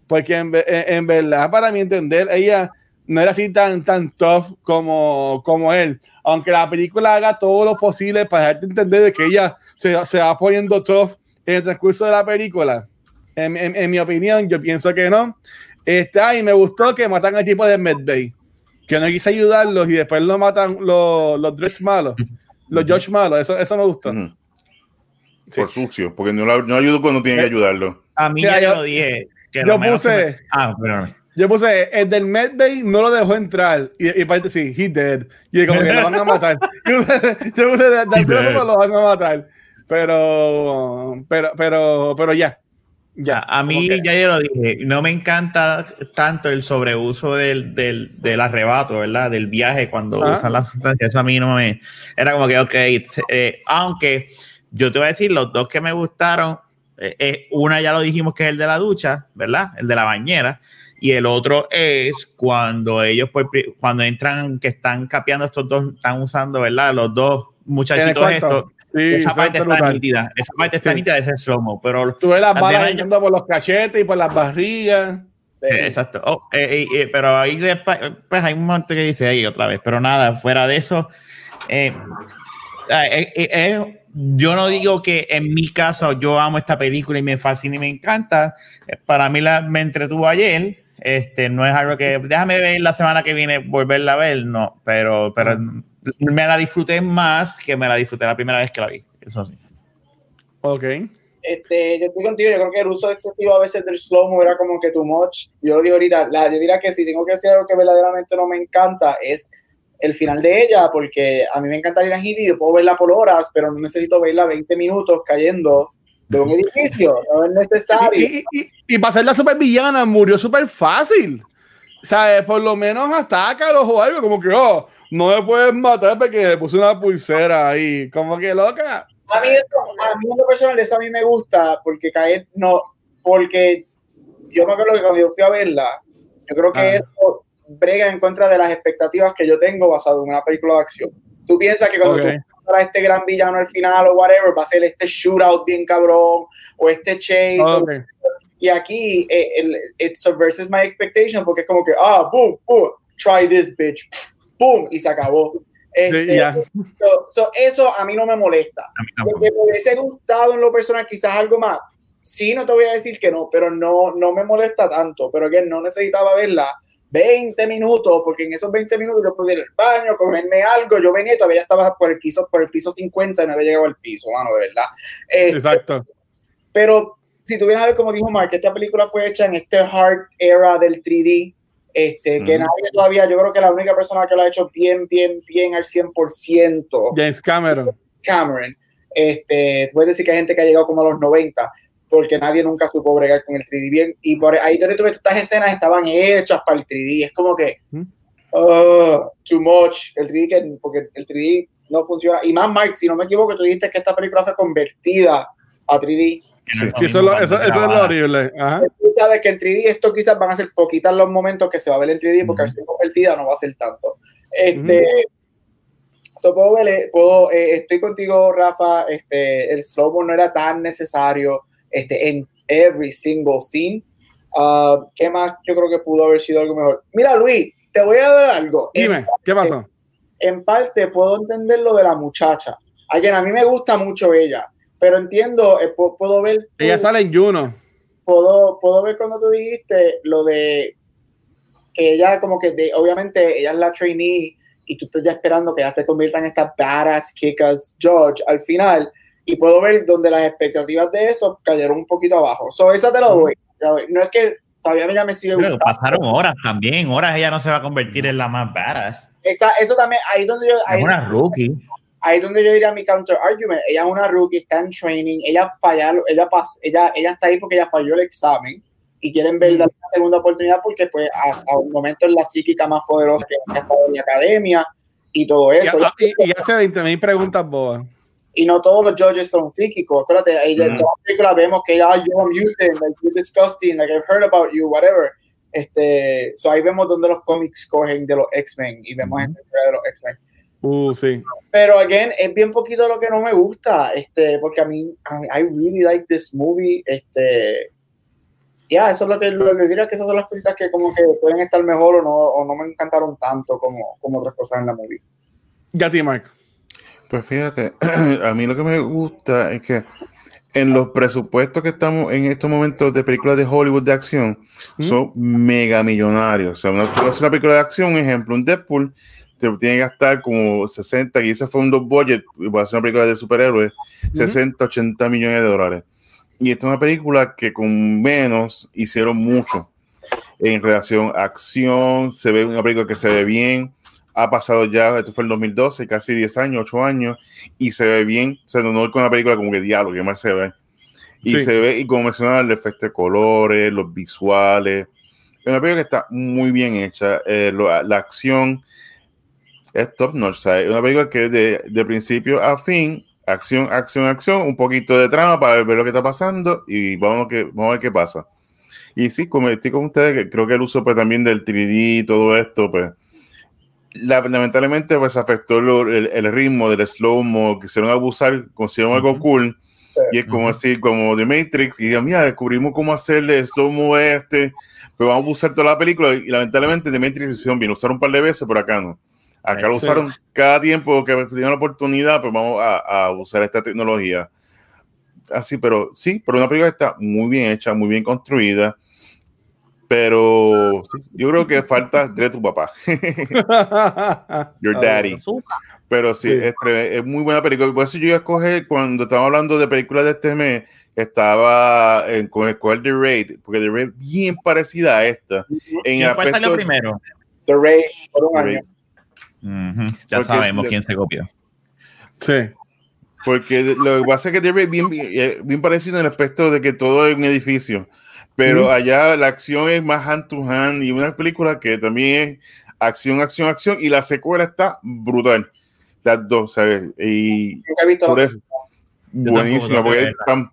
porque en, en, verdad, para mi entender, ella no era así tan, tan tough como, como él. Aunque la película haga todo lo posible para dejarte entender de que ella se, se va poniendo tough en el transcurso de la película. En, en, en mi opinión, yo pienso que no. Este, ay, me gustó que matan al tipo de Medbay que no quise ayudarlos y después lo matan los, los Dredge malos, los George malos, eso, eso me gusta. Por sucio, porque no, no ayudo cuando tiene que ayudarlo. A mí ya yo, lo dije. Yo puse. Ah, perdón. Yo puse, el del Medbay no lo dejó entrar. Y, y parte sí, he dead. Y como que lo van a matar. yo puse, de, de lo van a matar. Pero, pero, pero, pero ya. Ya, a mí ya yo lo dije, no me encanta tanto el sobreuso del, del, del arrebato, ¿verdad? Del viaje cuando usan las sustancias. Eso a mí no me. Era como que, ok, eh, aunque yo te voy a decir, los dos que me gustaron, eh, eh, una ya lo dijimos que es el de la ducha, ¿verdad? El de la bañera. Y el otro es cuando ellos, pues, cuando entran, que están capeando estos dos, están usando, ¿verdad? Los dos muchachitos estos esa parte está nítida. Esa parte está nítida de ese slow Pero tú ves las balas yendo por los cachetes y por las barrigas. Sí. Exacto. Oh, eh, eh, eh, pero ahí pues hay un momento que dice ahí otra vez. Pero nada, fuera de eso. Yo no digo que en mi caso yo amo esta película y me fascina y me encanta. Para mí la, me entretuvo ayer. Este, no es algo que déjame ver la semana que viene, volverla a ver, no, pero, pero me la disfruté más que me la disfruté la primera vez que la vi. Eso sí. Ok. este, yo estoy contigo, yo creo que el uso excesivo a veces del slow-mo era como que too much. Yo lo digo ahorita, la, yo diría que si tengo que decir algo que verdaderamente no me encanta es el final de ella, porque a mí me encanta ir a Hindi, yo puedo verla por horas, pero no necesito verla 20 minutos cayendo de un edificio, no es necesario. Y, y, y, para ser la super villana murió súper fácil. O sea, por lo menos atácalos o algo, como que, oh, no me puedes matar porque le puse una pulsera ahí, como que loca. A mí, esto, a mí lo personal, eso a mí me gusta, porque caer, no, porque yo me acuerdo que cuando yo fui a verla, yo creo que ah. eso brega en contra de las expectativas que yo tengo basado en una película de acción. Tú piensas que cuando okay. tú a este gran villano al final o whatever, va a ser este shootout bien cabrón, o este chase, okay. o, y aquí eh, el, it subverses my expectation porque es como que, ah, boom, boom, try this bitch, boom, y se acabó. Este, yeah. so, so eso a mí no me molesta. Me hubiese gustado en lo personal quizás algo más. Sí, no te voy a decir que no, pero no, no me molesta tanto. Pero que no necesitaba verla 20 minutos, porque en esos 20 minutos yo pude ir al baño, comerme algo. Yo venía y todavía estaba por el piso, por el piso 50 y no había llegado al piso, mano, de verdad. Este, Exacto. Pero si tú vienes a ver, como dijo Mark, esta película fue hecha en este hard era del 3D, este, mm. que nadie todavía, yo creo que la única persona que lo ha hecho bien, bien, bien al 100%. James Cameron. Cameron. Este, puedes decir que hay gente que ha llegado como a los 90, porque nadie nunca supo bregar con el 3D bien. Y por ahí tú ves, estas escenas estaban hechas para el 3D. Es como que, uh, too much. El 3D, que, porque el 3D no funciona. Y más, Mark, si no me equivoco, tú dijiste que esta película fue convertida a 3D. Sí, sí, eso, lo, eso, eso, es lo horrible. Ajá. Tú sabes que en 3D esto quizás van a ser poquitas los momentos que se va a ver en 3D porque al ser convertida no va a ser tanto. Este, uh -huh. puedo ver, puedo, eh, estoy contigo, Rafa. Este, el slow-mo no era tan necesario este, en every single scene. Uh, ¿Qué más? Yo creo que pudo haber sido algo mejor. Mira, Luis, te voy a dar algo. Dime, ¿qué pasó? En parte puedo entender lo de la muchacha. A quien a mí me gusta mucho ella pero entiendo, eh, puedo ver. Ella sale en Juno. Puedo, puedo ver cuando tú dijiste lo de que ella, como que, de, obviamente, ella es la trainee y tú estás ya esperando que ella se convierta en esta badass kickass George al final. Y puedo ver donde las expectativas de eso cayeron un poquito abajo. So, esa te lo doy. No es que todavía ella me sigue Pero pasaron horas también. Horas ella no se va a convertir en la más badass. Esa, eso también, ahí donde yo. Ahí, es una rookie ahí donde yo diría mi counter argument. Ella es una rookie, está en training, ella falla, ella, pas, ella, ella está ahí porque ella falló el examen y quieren ver la segunda oportunidad porque pues a, a, un momento es la psíquica más poderosa que ha estado en la academia y todo eso. Y, y, y hace 20 mil preguntas bobas. Y no todos los judges son psíquicos. Acuérdate, mm. en toda la película vemos que ah, you're a mutant, like you're disgusting, like I've heard about you, whatever. Este, so ahí vemos donde los cómics cogen de los X-Men y vemos mm. de los X-Men. Uh, sí. Pero, again, es bien poquito lo que no me gusta, este, porque a mí, I, I really like this movie, este, ya, yeah, eso es lo que lo, que diría que esas son las cositas que como que pueden estar mejor o no, o no me encantaron tanto como, como otras cosas en la movie. Ya ti, Mark. Pues fíjate, a mí lo que me gusta es que en los presupuestos que estamos en estos momentos de películas de Hollywood de acción ¿Mm? son mega millonarios. O sea, una, una película de acción, ejemplo, un Deadpool, te tiene que gastar como 60, y ese fue un dos budget, va a ser una película de superhéroes, -huh. 60, 80 millones de dólares. Y esta es una película que con menos hicieron mucho en relación a acción, se ve una película que se ve bien, ha pasado ya, esto fue el 2012, casi 10 años, 8 años, y se ve bien, no es con una película como que diálogo, que más se ve. Y sí. se ve, y como mencionaba, el efecto de colores, los visuales, es una película que está muy bien hecha, eh, lo, la acción, es top notch. Es una película que de, de, principio a fin, acción, acción, acción, un poquito de trama para ver lo que está pasando y vamos, que, vamos a ver qué pasa. Y sí, como estoy con ustedes, que creo que el uso pues, también del 3D y todo esto, pues la, lamentablemente pues afectó lo, el, el, ritmo del slow-mo, quisieron abusar, consiguieron uh -huh. algo cool. Sí. Y es como así, como The Matrix, y digan, mira, descubrimos cómo hacerle slow-mo este, pero vamos a usar toda la película, y lamentablemente The Matrix hicieron bien, usaron un par de veces, pero acá no. Acá lo usaron cada tiempo que tenían la oportunidad, pues vamos a, a, usar esta tecnología. Así, pero sí, pero una película está muy bien hecha, muy bien construida. Pero yo creo que falta de tu papá. Your daddy. Pero sí, sí. Es, es, muy buena película. Por eso yo iba a escoger, cuando estamos hablando de películas de este mes, estaba con el cual The Raid, porque The Raid bien parecida a esta. En ¿Quién fue salió primero? The Raid, por un año. Ya sabemos quién se copió. Sí. Porque lo que pasa es que The Raid bien, bien, bien parecido en el aspecto de que todo es un edificio. Pero allá la acción es más hand to hand y una película que también es acción, acción, acción. Y la secuela está brutal. Las dos, ¿sabes? Y por eso, buenísima, porque están.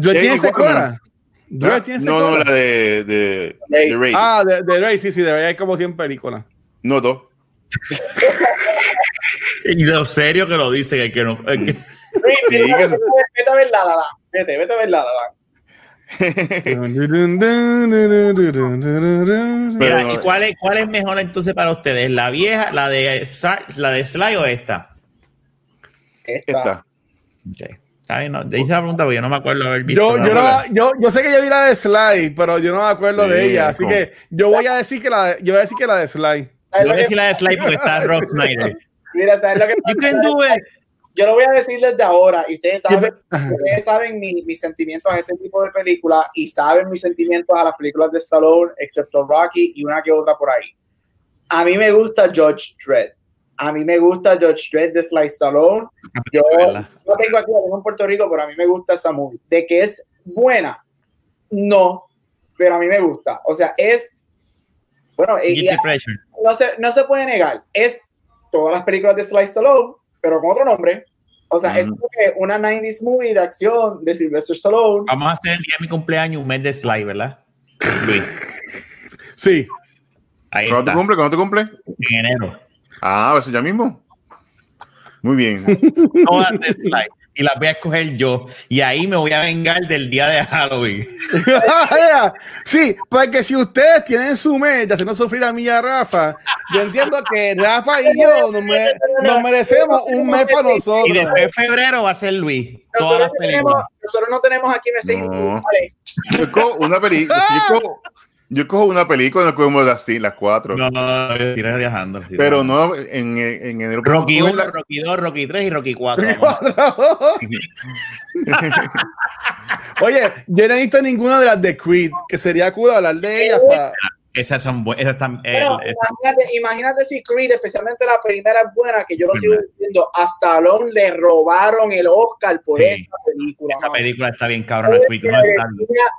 ¿Yo tiene secuela? ¿No, no, no, la de, de, de Ray. Ah, de, de Ray, sí, sí, de Ray hay como 100 películas. No, dos. y de lo serio que lo dice, que, que no. Que... Sí, vete a ver la, la, la. Vete, vete a ver la, la, la. Mira, ¿y cuál es, cuál es mejor entonces para ustedes? ¿La vieja, la de, la de Sly o esta? Esta. Okay. Ay, no, hice la pregunta porque yo no me acuerdo haber visto. Yo, yo, no, yo, yo, sé que yo vi la de Sly, pero yo no me acuerdo de ella. Así que yo voy a decir que la de, yo voy a decir que la de Sly. Yo voy a decir la de Sly porque está Rock Snyder. Mira, ¿sabes lo que You can do it yo lo voy a decir desde ahora y ustedes saben, ustedes saben mis sentimientos a este tipo de películas y saben mis sentimientos a las películas de Stallone, excepto Rocky y una que otra por ahí. A mí me gusta George Dredd. A mí me gusta George Dredd de Sly Stallone. Yo no tengo aquí, en Puerto Rico, pero a mí me gusta esa movie. De que es buena, no, pero a mí me gusta. O sea, es. Bueno, no, se, no se puede negar. Es todas las películas de Sly Stallone pero con otro nombre. O sea, es como que una 90s movie de acción de Sylvester Stallone. Vamos a hacer el día de mi cumpleaños un mes de Sly, ¿verdad? Luis. Sí. Ahí ¿Cuándo te cumple? ¿Cuándo te cumple? En enero. Ah, pues ya mismo. Muy bien. Todas de Sly y las voy a escoger yo. Y ahí me voy a vengar del día de Halloween. sí, porque si ustedes tienen su mes de hacernos sufrir a mí y a Rafa, yo entiendo que Rafa y yo nos, merecemos un mes para nosotros. Y después de febrero va a ser Luis. Nosotros, nosotros no tenemos aquí meses no. Una película. Yo cojo una película no cogemos las, las cuatro. No, no, no viajando. Pero no en, en, el Rocky 1, Rocky 2, Rocky 3 y Rocky 4. Oye, yo no he visto ninguna de las de Creed, que sería cool hablar de ellas para esas son buenas. Esas eh, imagínate, imagínate, si Creed, especialmente la primera es buena, que yo lo sigo diciendo, hasta Stallone le robaron el Oscar por esta película. Esta película está bien cabrona.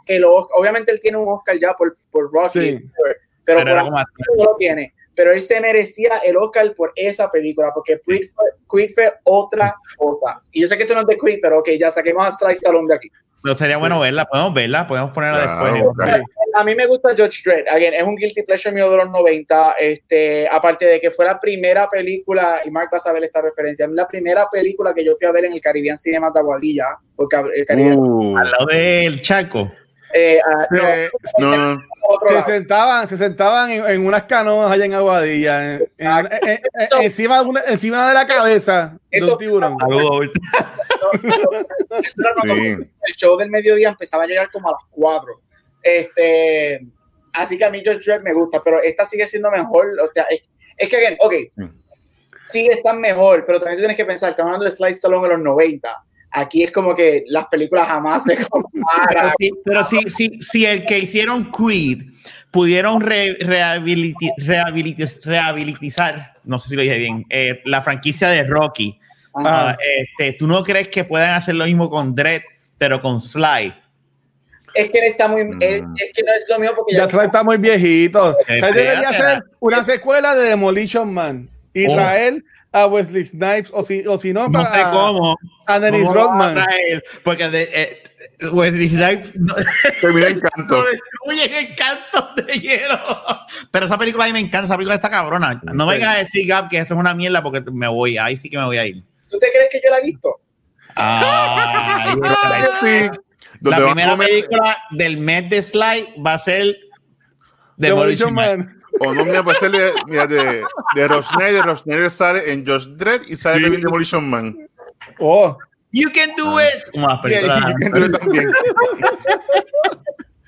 el obviamente él tiene un Oscar ya por, por Rocky, pero, por no lo tiene. Pero él se merecía el Oscar por esa película, porque Creed fue, fue otra cosa. Y yo sé que esto no es de Creed, pero ok, ya saquemos a Stallone de aquí. No sería bueno verla, podemos verla, podemos ponerla después. A mí me gusta George Dredd, es un guilty pleasure mío de los 90, este, aparte de que fue la primera película, y Mark va a saber esta referencia, la primera película que yo fui a ver en el Caribbean Cinema de Aguadilla, porque el Caribbean... Uh. Al lado del Chaco. Eh, ah, no, se sentaban, se sentaban en, unas canoas allá en Aguadilla, encima, de encima de la cabeza de un tiburón. El show del mediodía empezaba a llegar como a las 4. Este, así que a mí George Dredd me gusta, pero esta sigue siendo mejor. O sea, es, que, again, ok, mm. sí están mejor, pero también tienes que pensar, estamos hablando de Slice Stallone en los 90 aquí es como que las películas jamás se comparan. Pero, si, si, si, el que hicieron Creed pudieron rehabilitizar, no sé si lo dije bien, eh, la franquicia de Rocky, uh, este, ¿tú no crees que puedan hacer lo mismo con Dredd, pero con Sly? Es que él está muy. Mm. es que no es lo mío porque ya, Sly está muy viejito. Sly debería hacer una secuela de Demolition Man y oh. traer a Wesley Snipes o si, o si no, no sé cómo, a Dennis Rodman. porque de, eh, Wesley Snipes no, termina encanto. destruye encanto de hielo. Pero esa película a mí me encanta, esa película está cabrona. No vengas a decir, Gab, que eso es una mierda porque me voy, ahí sí que me voy a ir. ¿Tú te crees que yo la he visto? Ah, sí. La primera película del mes de Sly va a ser Demolition Man. Man. O no, mira, pues de, mira, de, de Rosner, de sale en Josh Dredd y sale también Demolition Man. Oh. You can do it. Como las películas. you can do it también.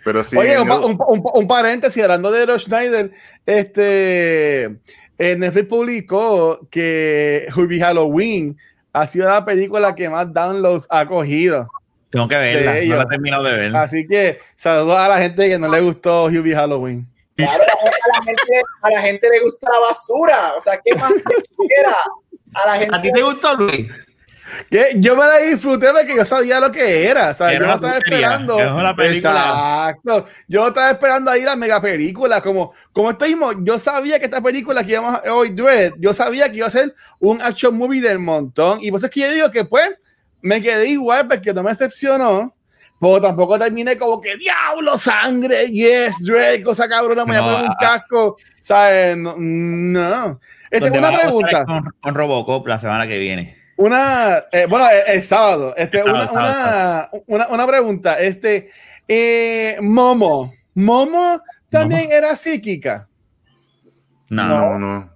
Pero sí. Oye, un, un, un, paréntesis, hablando de Ross Schneider, este, Netflix publicó que Hubie Halloween ha sido la película que más downloads ha cogido. Tengo que verla, no la he terminado de ver. Así que saludos a la gente que no le gustó Hubie Halloween. Claro, a la, gente, a la gente le gusta la basura. O sea, ¿qué más quisiera? A la gente. ¿A ti te gustó, Luis? Que yo me la disfruté porque yo sabía lo que era. O sea, yo no estaba esperando. Exacto. Yo estaba esperando ahí la mega película. Como, como estuvimos, yo sabía que esta película que íbamos a hoy, Dread, yo sabía que iba a ser un action movie del montón. Y pues es que yo digo que pues me quedé igual porque no me decepcionó. Pero tampoco terminé como que diablo, sangre, yes, Drake, cosa cabrona, me voy a poner un casco. ¿Sabes? No. no. Este, una pregunta. Con, con Robocop la semana que viene. Una, eh, bueno, el, sábado. Este, una, una, una, una, pregunta. Este, eh, Momo. ¿Momo también era psíquica? No, no, no.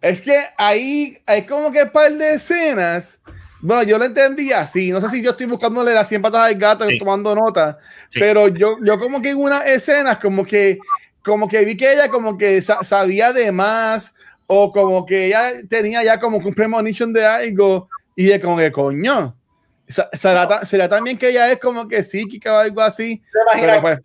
Es que ahí hay como que un par de escenas. Bueno, yo lo entendí así. No sé si yo estoy buscándole las 100 patas al gato y tomando nota. Pero yo, yo como que en unas escenas, como que, como que vi que ella como que sabía de más o como que ella tenía ya como un premonition de algo y de como que coño. ¿Será, será también que ella es como que psíquica o algo así. Pero pues,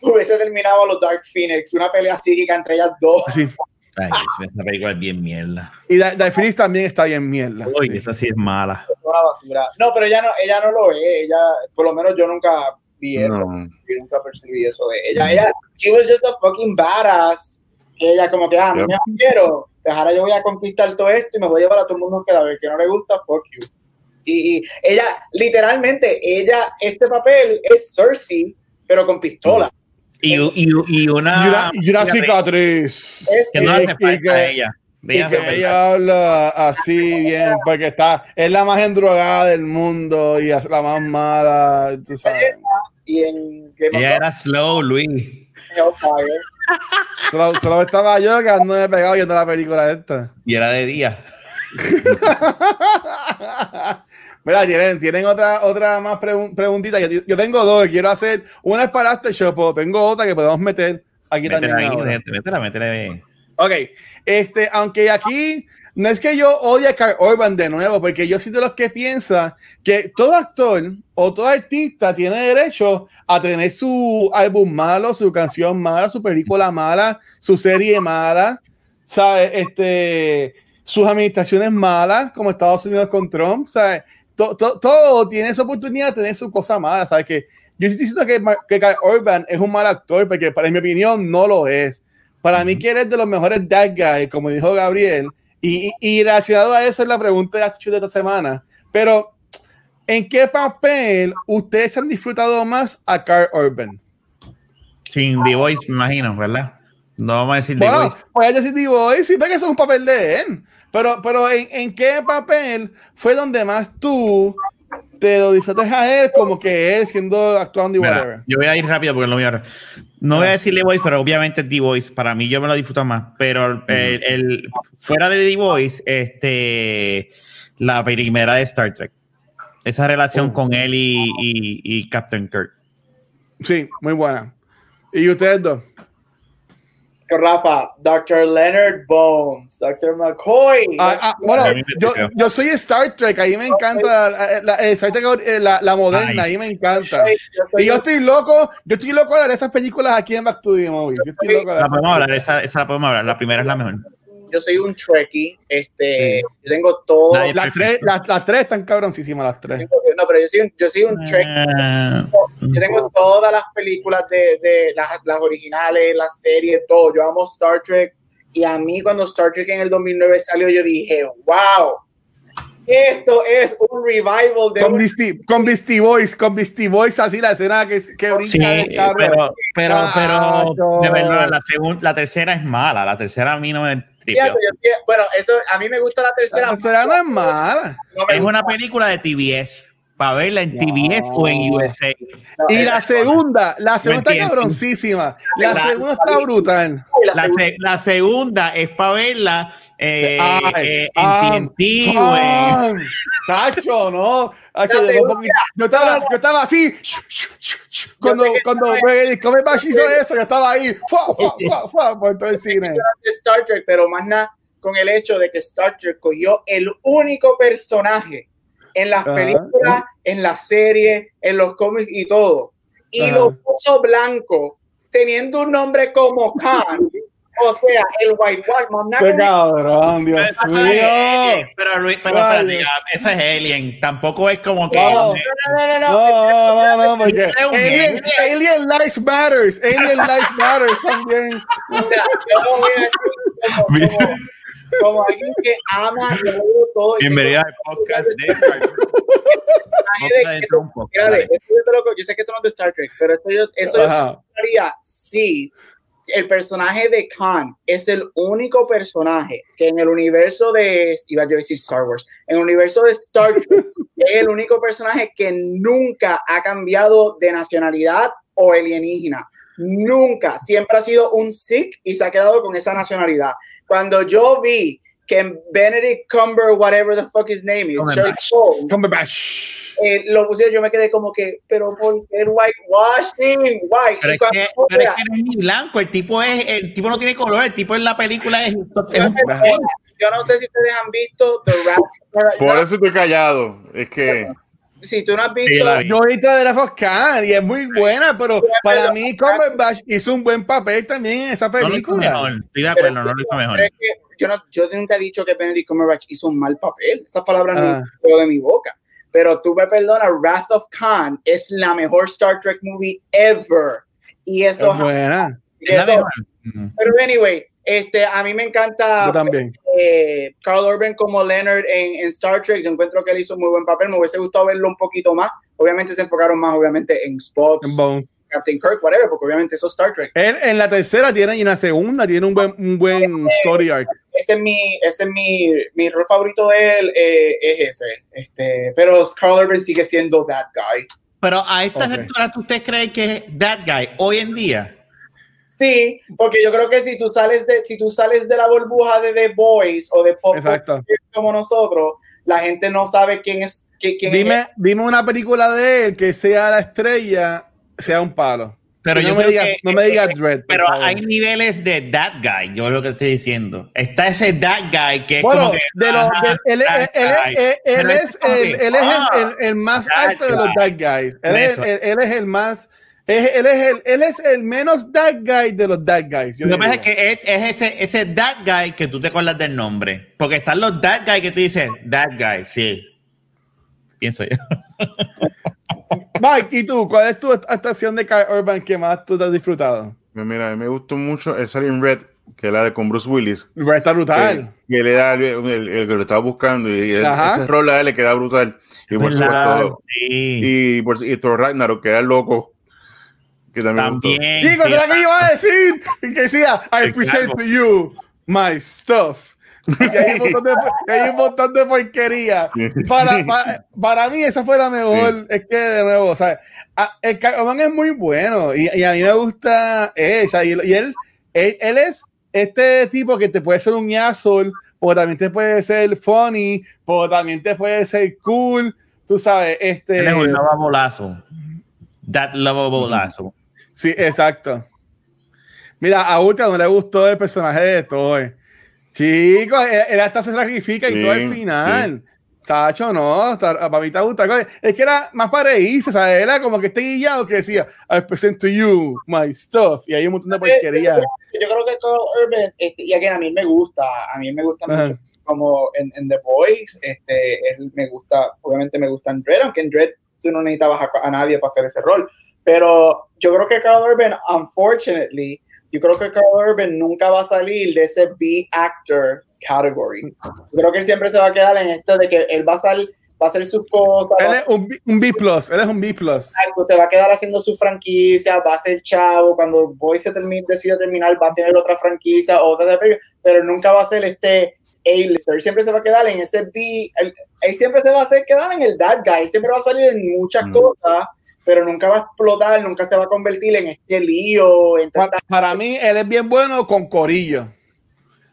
hubiese terminado los Dark Phoenix, una pelea psíquica entre ellas dos. Sí. Ay, esa película es bien mierda. Y Dark Phoenix también está bien mierda. Uy, esa sí es mala. No, pero ella no, ella no lo es. Ella, por lo menos yo nunca vi eso. Yo nunca percibí eso de ella. Ella, she was just a fucking badass ella como que, ah, no me quiero, pues ahora yo voy a conquistar todo esto y me voy a llevar a todo el mundo que la ve, que no le gusta, fuck you. Y, ella, literalmente, ella, este papel es Cersei, pero con pistola. Y, y, y una... Y una, cicatriz. que no hace falta a ella. Y que ella habla así bien, porque está, es la más endrogada del mundo y es la más mala, tú sabes. Y en ella era slow, Luis. Solo, solo, estaba yo que ando de pegado viendo la película esta. Y era de día. Mira, tienen, tienen otra, otra más preguntita. Yo, yo, tengo dos que quiero hacer. Una es para este show, pero tengo otra que podemos meter aquí también. métela, métela. Ok, este, aunque aquí no es que yo odie a Carl Urban de nuevo, porque yo soy de los que piensa que todo actor o todo artista tiene derecho a tener su álbum malo, su canción mala, su película mala, su serie mala, ¿sabes? Este, sus administraciones malas, como Estados Unidos con Trump, ¿sabes? todo tiene esa oportunidad de tener su cosa mala, ¿sabes? Que yo estoy diciendo que, que Carl Urban es un mal actor, porque para mi opinión no lo es. Para mí que eres de los mejores that guy, como dijo Gabriel, y, y, relacionado a eso es la pregunta de esta semana. Pero, ¿en qué papel ustedes han disfrutado más a Carl Urban? Sin The Voice, me imagino, ¿verdad? No vamos a decir The Voice. Voy a decir The Voice, sí, porque eso es un papel de él. Pero, pero ¿en, ¿en, qué papel fue donde más tú te lo disfrutas a él como que él siendo actuando y whatever. Yo voy a ir rápido porque no voy a. No voy a decir The Voice, pero obviamente The Voice, para mí yo me lo disfruto más. Pero el, fuera de The Voice, este, la primera de Star Trek. Esa relación oh. con él y, y, y Captain Kirk. Sí, muy buena. ¿Y ustedes dos? Rafa, Dr. Leonard Bones, Dr. McCoy. Ah, ah, bueno, yo, yo, soy Star Trek, ahí me encanta la, la, eh, eh, la, la moderna, ahí me encanta. y yo estoy loco, yo estoy loco de ver esas películas aquí en Back to the Movies. Yo estoy loco de la podemos hablar, esa, esa la podemos hablar, la primera es la mejor yo soy un Trekkie, este, yo tengo todo. Las, tres, las, tres están cabroncísimas, las tres. No, pero yo soy un, yo soy un Trekkie. Yo tengo todas las películas de, de las, las, originales, las series, todo. Yo amo Star Trek. Y a mí cuando Star Trek en el 2009 salió, yo dije, wow, esto es un revival de con, Beastie, con Beastie Boys, con Beastie Boys, así la escena que, que brinca sí, pero, pero, pero, de verdad, la, segunda, la tercera es mala, la tercera a mí no me bueno, eso a mí me gusta la tercera. La tercera no es mala. es una película de TBS. Para verla en TBS o en USA. y la segunda, la segunda está cabroncísima. La, segunda está brutal. La, la, segunda es para verla eh, eh, en TNT. Ah, Tacho, no. yo, estaba, yo estaba así. Cuando, cuando Come Bash hizo eso, yo estaba ahí. Fua, fua, fua, por todo el cine. Star Trek, pero más nada con el hecho de que Star Trek cogió el único personaje en las películas, en las series, en los cómics y todo. Y lo puso blanco, teniendo un nombre como Khan. O sea, el whitewash, Qué cabrón, Dios mío. Pero Luis, pero espérate, eso es Alien. Tampoco es como que. No, no, no, no. No, no, porque Alien, Alien Lives Matters. Alien Lives Matters también. Yo no como alguien que ama todo. Bienvenida al podcast de yo sé que esto no es de Star Trek, pero esto yo, eso yo haría sí. El personaje de Khan es el único personaje que en el universo de, iba yo a decir Star Wars, en el universo de Star Trek es el único personaje que nunca ha cambiado de nacionalidad o alienígena. Nunca, siempre ha sido un Sikh y se ha quedado con esa nacionalidad. Cuando yo vi que Benedict Cumber, whatever the fuck his name is, Cumberbatch. Eh, lo pusieron, yo me quedé como que, pero ¿por qué el whitewashing? Why? Pero, es que, pero es que no es ni blanco, el tipo es, el tipo no tiene color, el tipo en la película es, es un Yo no sé si ustedes han visto The Rap. Por eso estoy callado, es que si tú no has visto. yo he visto de la Foscan y es muy buena, pero para mí Cumberbatch hizo un buen papel también en esa película. No Estoy de acuerdo, no lo hizo mejor. yo, no, yo nunca he dicho que Benedict Cumberbatch hizo un mal papel. Esas palabras no ah. no de mi boca. Pero tú me perdonas, Wrath of Khan es la mejor Star Trek movie ever. Y eso. Es buena. pero anyway, este, a mí me encanta. Yo también. Eh, Carl Urban como Leonard en, Star Trek. Yo encuentro que él hizo muy buen papel. Me hubiese gustado verlo un poquito más. Obviamente se enfocaron más, obviamente, en Spock, Captain Kirk, whatever, porque obviamente eso es Star Trek. Él en la tercera tiene y en la segunda tiene un buen, un buen story arc. Ese es mi, ese es mi, mi rol favorito de él, eh, es ese. Este, pero Carl Urban sigue siendo that guy. Pero a estas okay. alturas, ¿usted cree que es that guy hoy en día? Sí, porque yo creo que si tú sales de, si tú sales de la burbuja de The Boys o de Pop como nosotros, la gente no sabe quién es. Quién dime, es. dime una película de él que sea la estrella, sea un palo. Pero no yo me digas, que, no me digas Dread. Pero hay niveles de that guy, yo lo que estoy diciendo. Está ese that guy que es bueno, como que, de los, de, él, él, él, él, es, el, él es el, el, más alto de los that guys. Él es el más él, él, es el, él es el menos that guy de los that guys. Lo que pasa es que es, es, ese, ese that guy que tú te acuerdas del nombre. Porque están los that guy que te dicen that guy, sí. Pienso yo. Mike, ¿y tú? ¿Cuál es tu actuación de Kyle Urban que más tú te has disfrutado? Pues mira, a mí me gustó mucho el Silent Red, que es la de con Bruce Willis. Red está brutal. Que, que le da el, el, el, que lo estaba buscando y el, ese rol a él le queda brutal. Y por supuesto, sí. y, por, y Thor Ragnarok, que era el loco que también, también Chicos, sí, que iba a decir? Que decía, I present to you my stuff. Y hay, un montón de, hay un montón de porquería. Para, para, para, mí, esa fue la mejor. Sí. Es que, de nuevo, ¿sabes? El Carbón es muy bueno y, y, a mí me gusta él. Y, y él, él, él, es este tipo que te puede ser un asshole, o también te puede ser funny, o también te puede ser cool. Tú sabes, este. Él es un bolazo. That lovable asshole. Sí, exacto. Mira, a Ultra no le gustó el personaje de Thor. Chicos, él, hasta se sacrifica y sí, todo al final. Sí. Sacho, no, para mí te gusta. Es que era más para reírse, ¿sabes? Era como que este guillado que decía, I present to you my stuff. Y hay un montón de porquería. Yo, creo que todo Urban, este, y aquí a mí me gusta, a mí me gusta Ajá. mucho. Como en, en, The Voice, este, él me gusta, obviamente me gusta en Dread, aunque en Dread tú no necesitabas a, a nadie para hacer ese rol. Pero yo creo que Carl Urban, unfortunately, yo creo que Carl Urban nunca va a salir de ese B-actor category. Yo creo que él siempre se va a quedar en esto de que él va a salir va a hacer sus cosas. Él es un, un B+, él es un B+. Exacto, se va a quedar haciendo su franquicia, va a ser chavo, cuando Boy se termine, decide terminar, va a tener otra franquicia, otra pero nunca va a ser este A-lister, siempre se va a quedar en ese B, él, él, siempre se va a hacer quedar en el that guy, él siempre va a salir en muchas mm. cosas, pero nunca va a explotar, nunca se va a convertir en este lío. En para, para, mí, él es bien bueno con Corillo.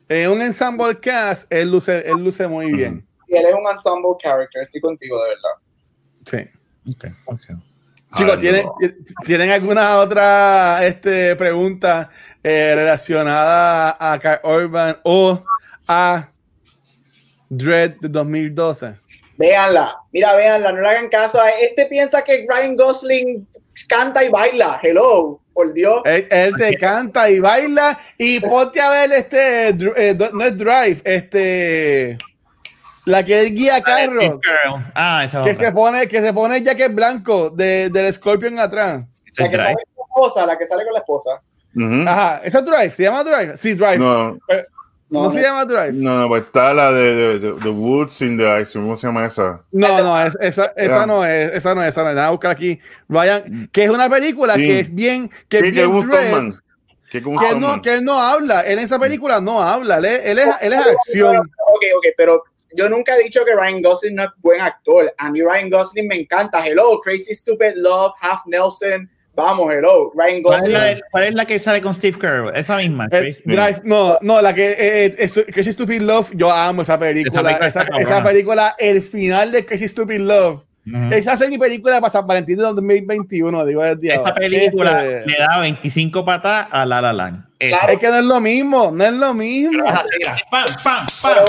En un ensemble cast, él luce, él luce muy bien. Y él es un ensemble character, estoy contigo, de verdad. Sí. Okay, okay. Chicos, ¿tienen, ¿tienen alguna otra este, pregunta eh, relacionada a Kai Urban o a Dread de 2012? Véanla, mira, véanla, no le hagan caso a este piensa que Ryan Gosling canta y baila. Hello, por Dios. Él, te canta y baila y ponte a ver este, eh, no es Drive, este, la que es guía carro. Ah, esa que se pone, que se pone el jacket blanco de, del Scorpion atrás. La que sale con la esposa, la que sale con la esposa. Ajá, esa Drive, se llama Drive. Sí, Drive. No. Eh, no, se llama Drive. No, no, pues está la de, The Woods in the Ice. ¿Cómo se llama esa? No, no, esa, esa no es, esa no es, esa no es. Vamos a buscar aquí. Ryan, que es una película que es bien, que es bien dread, que, que, no, que él no habla. en esa película no habla. Él, él, es, él es acción. Ok, ok, pero yo nunca he dicho que Ryan Gosling no es buen actor. A mí Ryan Gosling me encanta. Hello, Crazy Stupid Love, Half Nelson. Vamos, hello, Ryan Gosling. ¿Cuál es la, que sale con Steve Carell? Esa misma. Eh, Drive, no, no, la que eh, eh Crazy Stupid Love, yo amo esa película. Esa película, el final de Crazy Stupid Love. Esa es mi película para San Valentín de 2021, digo el día. Esa película este, le da 25 patas a La La Land. Claro. Es que no es lo mismo, no es lo mismo. Pam, pam, pam,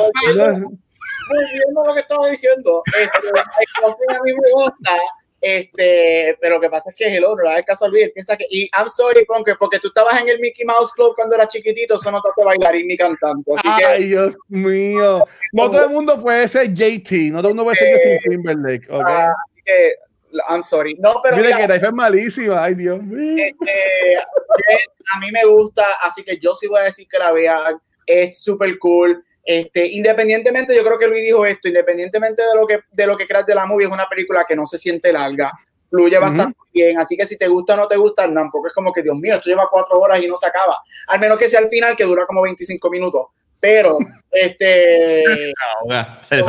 lo que estaba diciendo, este, a mí me gusta este, pero lo que pasa es que el otro, la del caso olvidar, piensa que, y I'm sorry, Punker, porque tú estabas en el Mickey Mouse Club cuando era chiquitito, eso no te bailarín ni cantando. Así Ay, Dios mío. No todo el mundo puede ser JT, no todo el mundo puede ser Justin Timberlake, ¿ok? Ah, que, I'm sorry. No, pero. Mira, que es malísima, ay, Dios mío. Este, a mí me gusta, así que yo sí voy a decir que la vean. Es súper cool. Este, independientemente, yo creo que Luis dijo esto, independientemente de lo que, de lo que creas de la movie, es una película que no se siente larga, fluye bastante bien, así que si te gusta o no te gusta, tampoco es como que, Dios mío, esto lleva cuatro horas y no se acaba, al menos que sea al final, que dura como 25 minutos, pero, este... se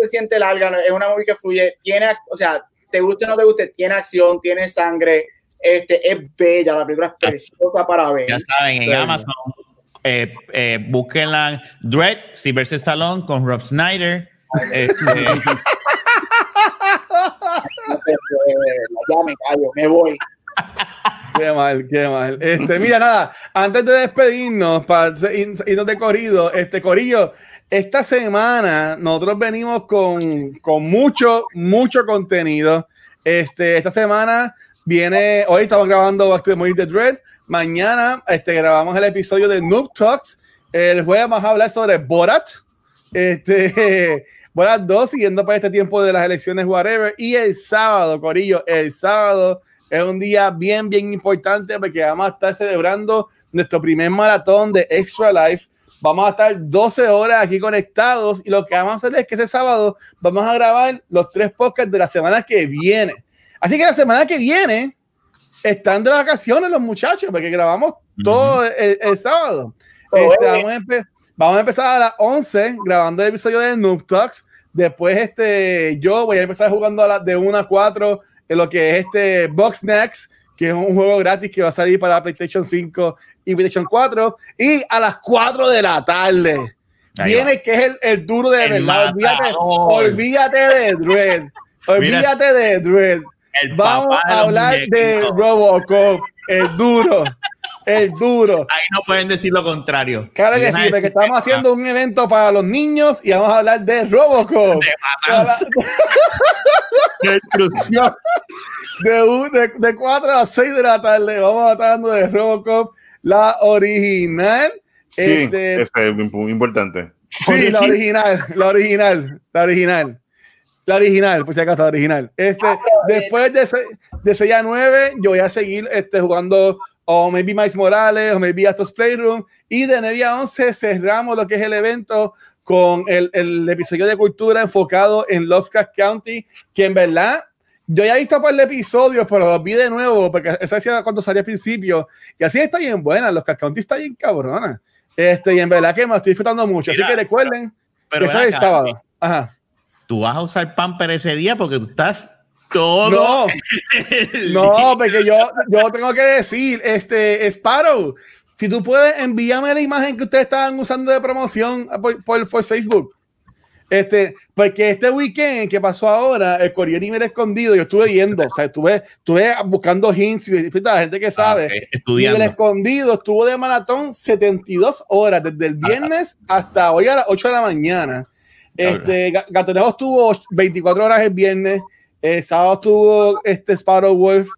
se siente larga, es una movie que fluye, tiene, o sea, te guste o no te guste, tiene acción, tiene sangre, este, es bella, la película es preciosa para ver. Ya saben, en Amazon eh, eh, búsquenla Dread, Sylvester Stallone con Rob Snyder. Este, ya me callo, me voy. Qué mal, qué mal. Este, mira, nada, antes de despedirnos, para irnos de corrido, este Corillo, esta semana nosotros venimos con, con mucho, mucho contenido. Este, esta semana viene, hoy estamos grabando Back to the Dread, Mañana este, grabamos el episodio de Noob Talks. El jueves vamos a hablar sobre Borat. Este, Borat 2, siguiendo para este tiempo de las elecciones, whatever. Y el sábado, Corillo, el sábado es un día bien, bien importante porque vamos a estar celebrando nuestro primer maratón de Extra Life. Vamos a estar 12 horas aquí conectados y lo que vamos a hacer es que ese sábado vamos a grabar los tres podcasts de la semana que viene. Así que la semana que viene están de vacaciones los muchachos, porque grabamos todo el, sábado. Este, vamos, a empezar a las 11 grabando el episodio de Noob Talks. Después, este, yo voy a empezar jugando a las de 1 a 4 en lo que es este Box Next, que es un juego gratis que va a salir para PlayStation 5 y PlayStation 4. Y a las 4 de la tarde viene que es el, duro de verdad. Olvídate, olvídate, de Dread. Olvídate de Dread. Vamos a hablar de Robocop, el duro, el duro. Ahí no pueden decir lo contrario. Claro que sí, porque estamos haciendo un evento para los niños y vamos a hablar de Robocop. De De, de, 4 a 6 de la tarde vamos a estar hablando de Robocop, la original. Sí, este, es importante. Sí, la original, la original, la original. La original, pues si acaso, la original. Este, ah, después de, de 6 a 9, yo voy a seguir este, jugando o maybe Miles Morales o maybe Astos Playroom. Y de 9 a 11 cerramos lo que es el evento con el, el episodio de cultura enfocado en Lovecraft County, que en verdad yo ya he visto par de episodios, pero los vi de nuevo porque esa decía cuando salió al principio. Y así está bien buena, los County está bien cabrona. Este, y en verdad que me estoy disfrutando mucho. así que recuerden pero que eso es sábado. Ajá tú vas a usar pamper ese día porque tú estás todo. No, no porque yo, yo tengo que decir, este, Sparrow, si tú puedes envíame la imagen que ustedes estaban usando de promoción por, por, Facebook. Este, porque este weekend que pasó ahora, el Courier Email escondido, yo estuve viendo, o sea, estuve, estuve buscando hints y la gente que ah, sabe. y el escondido estuvo de maratón 72 horas, desde el viernes hasta hoy a las 8 de la mañana. Este, Gatonejo estuvo 24 horas el viernes. El sábado estuvo este Sparrow Wolf,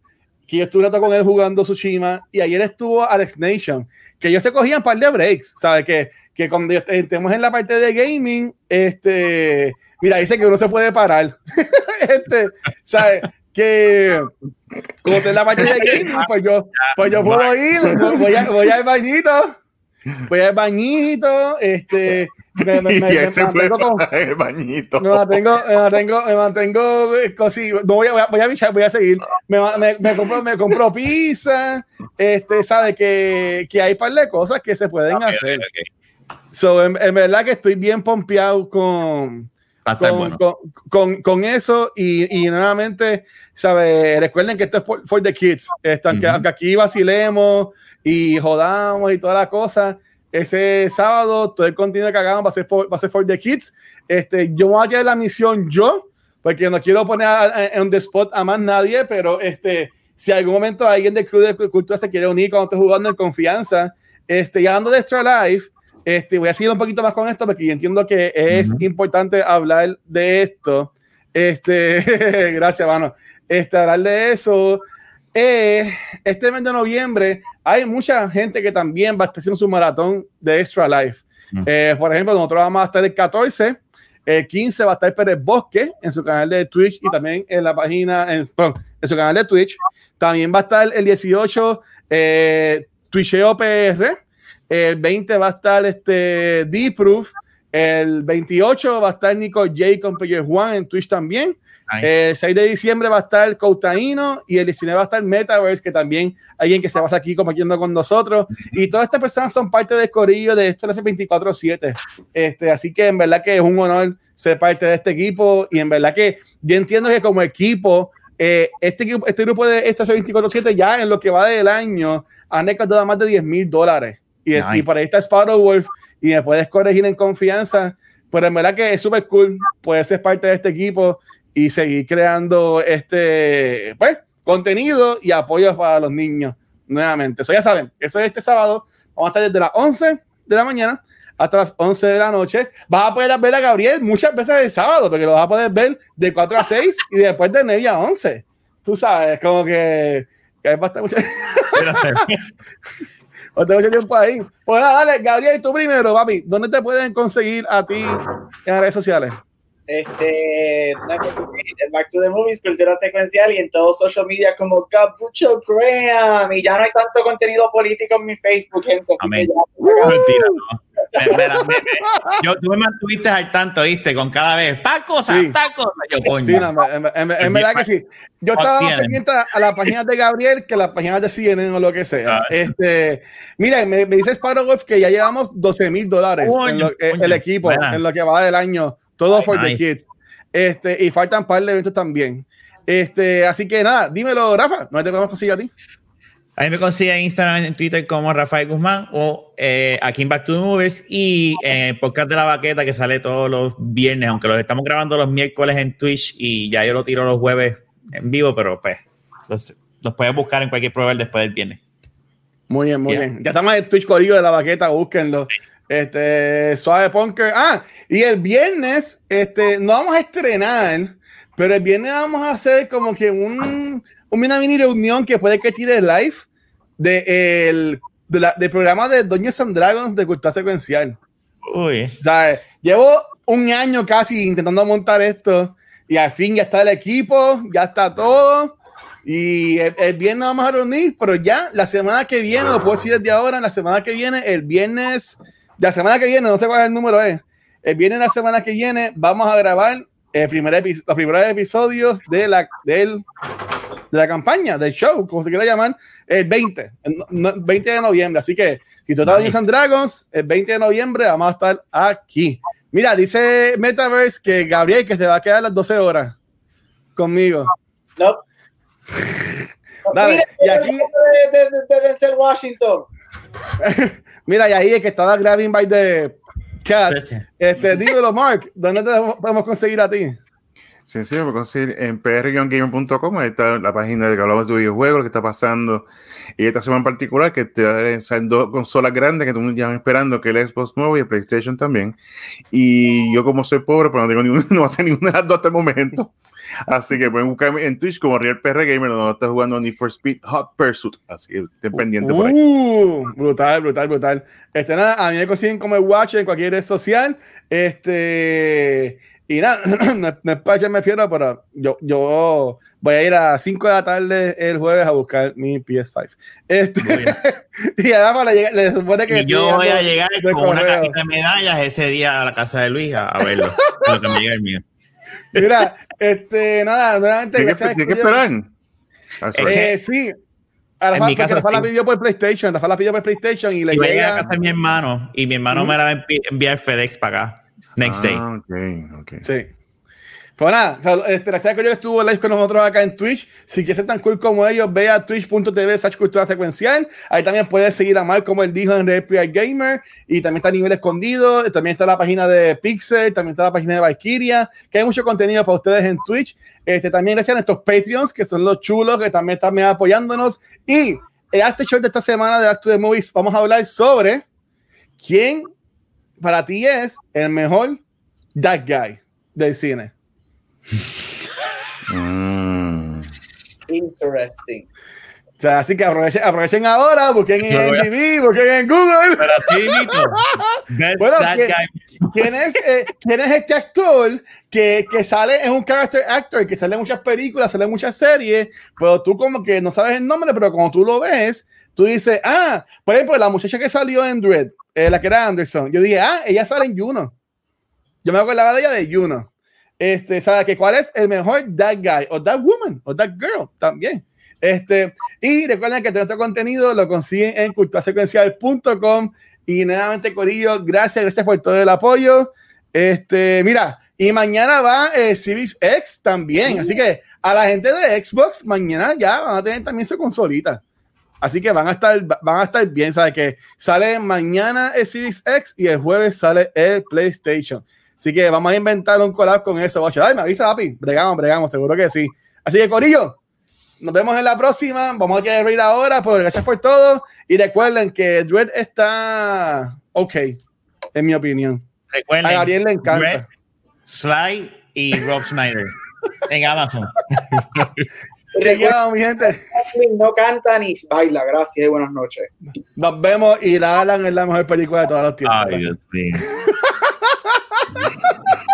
que yo estuve con él jugando Tsushima. Y ayer estuvo Alex Nation, que ellos se cogían un par de breaks. ¿Sabes? Que, que cuando estemos en la parte de gaming, este, mira, dice que uno se puede parar. este, ¿sabes? Que como te la parte de gaming, pues yo, pues yo puedo ir, voy, a, voy al bañito voy al bañito, este, me, me, me, y se fue con, el bañito. Me mantengo, me mantengo, me mantengo cosí, no voy a, voy a, voy a, voy a seguir, me, me, me, compro, me compro pizza, este, sabe que, que hay un par de cosas que se pueden okay, hacer. Okay. So, en, en, verdad que estoy bien pompeado con, con, bueno. con, con, con, eso y, y nuevamente, ¿sabe? Recuerden que esto es for, for the kids, esto, uh -huh. aunque, aquí vacilemos, y jodamos y todas las cosas. Ese sábado, todo el contenido que hagamos va a ser for, va a ser for the kids. Este, yo voy a llevar la misión yo, porque no quiero poner en the spot a más nadie, pero este, si algún momento alguien del club de cultura se quiere unir cuando esté jugando en confianza, este, y hablando de Extra Life, este, voy a seguir un poquito más con esto porque yo entiendo que es uh -huh. importante hablar de esto. Este, gracias, mano. Este, hablar de eso. Eh, este mes de noviembre hay mucha gente que también va a estar haciendo su maratón de Extra Life. Mm. Eh, por ejemplo, nosotros vamos a estar el 14, el 15 va a estar Pérez Bosque en su canal de Twitch y también en la página, en, en su canal de Twitch. También va a estar el 18 eh, Twitcheo PR. El 20 va a estar este D-Proof. El 28 va a estar Nico J con Peyo Juan en Twitch también. Nice. El 6 de diciembre va a estar Coutaino y el 19 va a estar Metaverse, que también alguien que se pasa aquí compartiendo con nosotros. Y todas estas personas son parte del corillo de esto F24-7. Este, así que en verdad que es un honor ser parte de este equipo y en verdad que yo entiendo que como equipo, eh, este, este grupo de esto F24-7 ya en lo que va del año han recaudado más de 10 mil dólares. Y, nice. y por ahí está Sparrow Wolf y me puedes corregir en confianza. Pero en verdad que es súper cool poder ser parte de este equipo y seguir creando este pues, contenido y apoyos para los niños nuevamente. Eso ya saben, eso es este sábado. Vamos a estar desde las 11 de la mañana hasta las 11 de la noche. Vas a poder ver a Gabriel muchas veces el sábado, porque lo vas a poder ver de 4 a 6 y después de 9 a 11. Tú sabes, como que, que hay bastante mucho. Tengo mucho tiempo ahí. Pues nada, dale, Gabriel, tú primero, papi. ¿Dónde te pueden conseguir a ti en las redes sociales? este, Back to the Movies, Cultura Secuencial y en todos social media como Capucho Graham. Y ya no hay tanto contenido político en mi Facebook, gente. Amén. Mentira, no. Yo, tú me mantuviste al tanto, ¿viste? Con cada vez, tal cosa, sí. tal cosa. Yo, coño. Sí, no, en, en, en verdad que sí. Yo estaba más pendiente a las páginas de Gabriel que a las páginas de CNN o lo que sea. Ah. Este, mira, me, me dice Sparrow que ya llevamos 12 mil dólares en lo, el equipo, Buena. en lo que va del año todo for nice. the kids. Este, y faltan un par de eventos también. Este, así que nada, dímelo, Rafa, ¿no te podemos conseguir a ti? A mí me consigue en Instagram, en Twitter como Rafael Guzmán o eh, aquí en Back to the Movies y en el podcast de la baqueta que sale todos los viernes, aunque los estamos grabando los miércoles en Twitch y ya yo lo tiro los jueves en vivo, pero pues los, los puedes buscar en cualquier proveedor después del viernes. Muy bien, muy yeah. bien. Ya estamos en Twitch Corillo de la baqueta, búsquenlo. Sí. Este, Suave Punker. Ah, y el viernes, este, no vamos a estrenar, pero el viernes vamos a hacer como que un, una mini reunión que puede que tire live de el de la, del programa de Dungeons and Dragons de Cultura Secuencial. Uy. O sea, llevo un año casi intentando montar esto y al fin ya está el equipo, ya está todo. Y el, el, viernes vamos a reunir, pero ya la semana que viene, lo puedo decir desde ahora, la semana que viene, el viernes la semana que viene, no sé cuál es el número es, el viernes la semana que viene vamos a grabar el primer los primeros episodios de la, del, de la campaña, del show, como se quiera llamar, el 20, el 20 de noviembre. Así que si tú estás nice. en Dragons, el 20 de noviembre vamos a estar aquí. Mira, dice Metaverse que Gabriel que te va a quedar las 12 horas conmigo. No. Dale, y aquí... De, de, de Denzel Washington. Mira, y ahí es que estaba grabbing by the cat. Este, dímelo, Mark, ¿dónde te podemos conseguir a ti? Sencillo, me conseguir en pr-gamer.com, está la página de que hablamos de videojuegos, lo que está pasando. Y esta semana en particular, que te salen dos consolas grandes que tú ya esperando, que el Xbox Mobile y el PlayStation también. Y yo como soy pobre, pues no tengo ninguna, no hace ninguna de las dos hasta el momento. Así que pueden buscarme en Twitch como Real PR Gamer, donde está jugando Need for Speed Hot Pursuit. Así que estén pendientes por ahí. Uh, brutal, brutal, brutal. Este, nada, a mí me consiguen como el Watch en cualquier red social. Este y nada, no, es para echarme fiero, pero yo, yo voy a ir a 5 de la tarde el jueves a buscar mi PS5. Este, y además le, le, supone que. Y yo voy a llegar con una cajita de medallas ese día a la casa de Luis a, verlo. lo que me llega el mío. Mira, este, nada, nuevamente. ¿Tienes que, que esperar? Eh, sí. Ahora, en mi casa Rafa la pidió por PlayStation, Rafa la pidió por PlayStation y le y llega a casa de mi hermano y mi hermano me la va a enviar FedEx para acá. Next day. Ah, ok, ok. Sí. Pues nada, o sea, este, gracias a que yo estuvo live con nosotros acá en Twitch. Si quieres ser tan cool como ellos, ve a twitch.tv slash cultura secuencial. Ahí también puedes seguir a Mark, como él dijo, en RPI Gamer. Y también está a nivel escondido. También está la página de Pixel. También está la página de Valkyria. Que hay mucho contenido para ustedes en Twitch. Este, también gracias a estos Patreons, que son los chulos, que también están apoyándonos. Y en este show de esta semana de Acto de Movies, vamos a hablar sobre quién para ti es el mejor that guy del cine. Mm. Interesting. O sea, así que aprovechen, aprovechen ahora, busquen en MTV, busquen en Google. Pero bueno, ¿quién, ¿quién, es, eh, ¿quién es este actor que, que sale, es un character actor, que sale en muchas películas, sale en muchas series, pero tú como que no sabes el nombre, pero cuando tú lo ves, tú dices, ah, por ejemplo, la muchacha que salió en Dread, eh, la que era Anderson, yo dije, ah, ella sale en Juno. Yo me acordaba de ella de Juno. Este, ¿sabe que cuál es el mejor that guy o that woman o that girl también? Este, y recuerden que todo este contenido lo consiguen en culturasecuencial.com y nuevamente Corillo, gracias, gracias por todo el apoyo. Este, mira, y mañana va eh, X también, así que a la gente de Xbox mañana ya van a tener también su consolita. Así que van a estar, van a estar bien, ¿sabes? Que sale mañana el Series X y el jueves sale el PlayStation. Así que vamos a inventar un collab con eso. Ay, me avisa, papi. Bregamos, bregamos, seguro que sí. Así que, Corillo, nos vemos en la próxima. Vamos a querer reír ahora, pero gracias por todo. Y recuerden que Dread está ok, en mi opinión. Recuerden, a Gabriel le encanta. Dread, Sly y Rob Schneider en Amazon. Chequeado, mi gente. No canta ni baila. Gracias y buenas noches. Nos vemos y La Alan es la mejor película de todos los tiempos. Ay, Dios mío.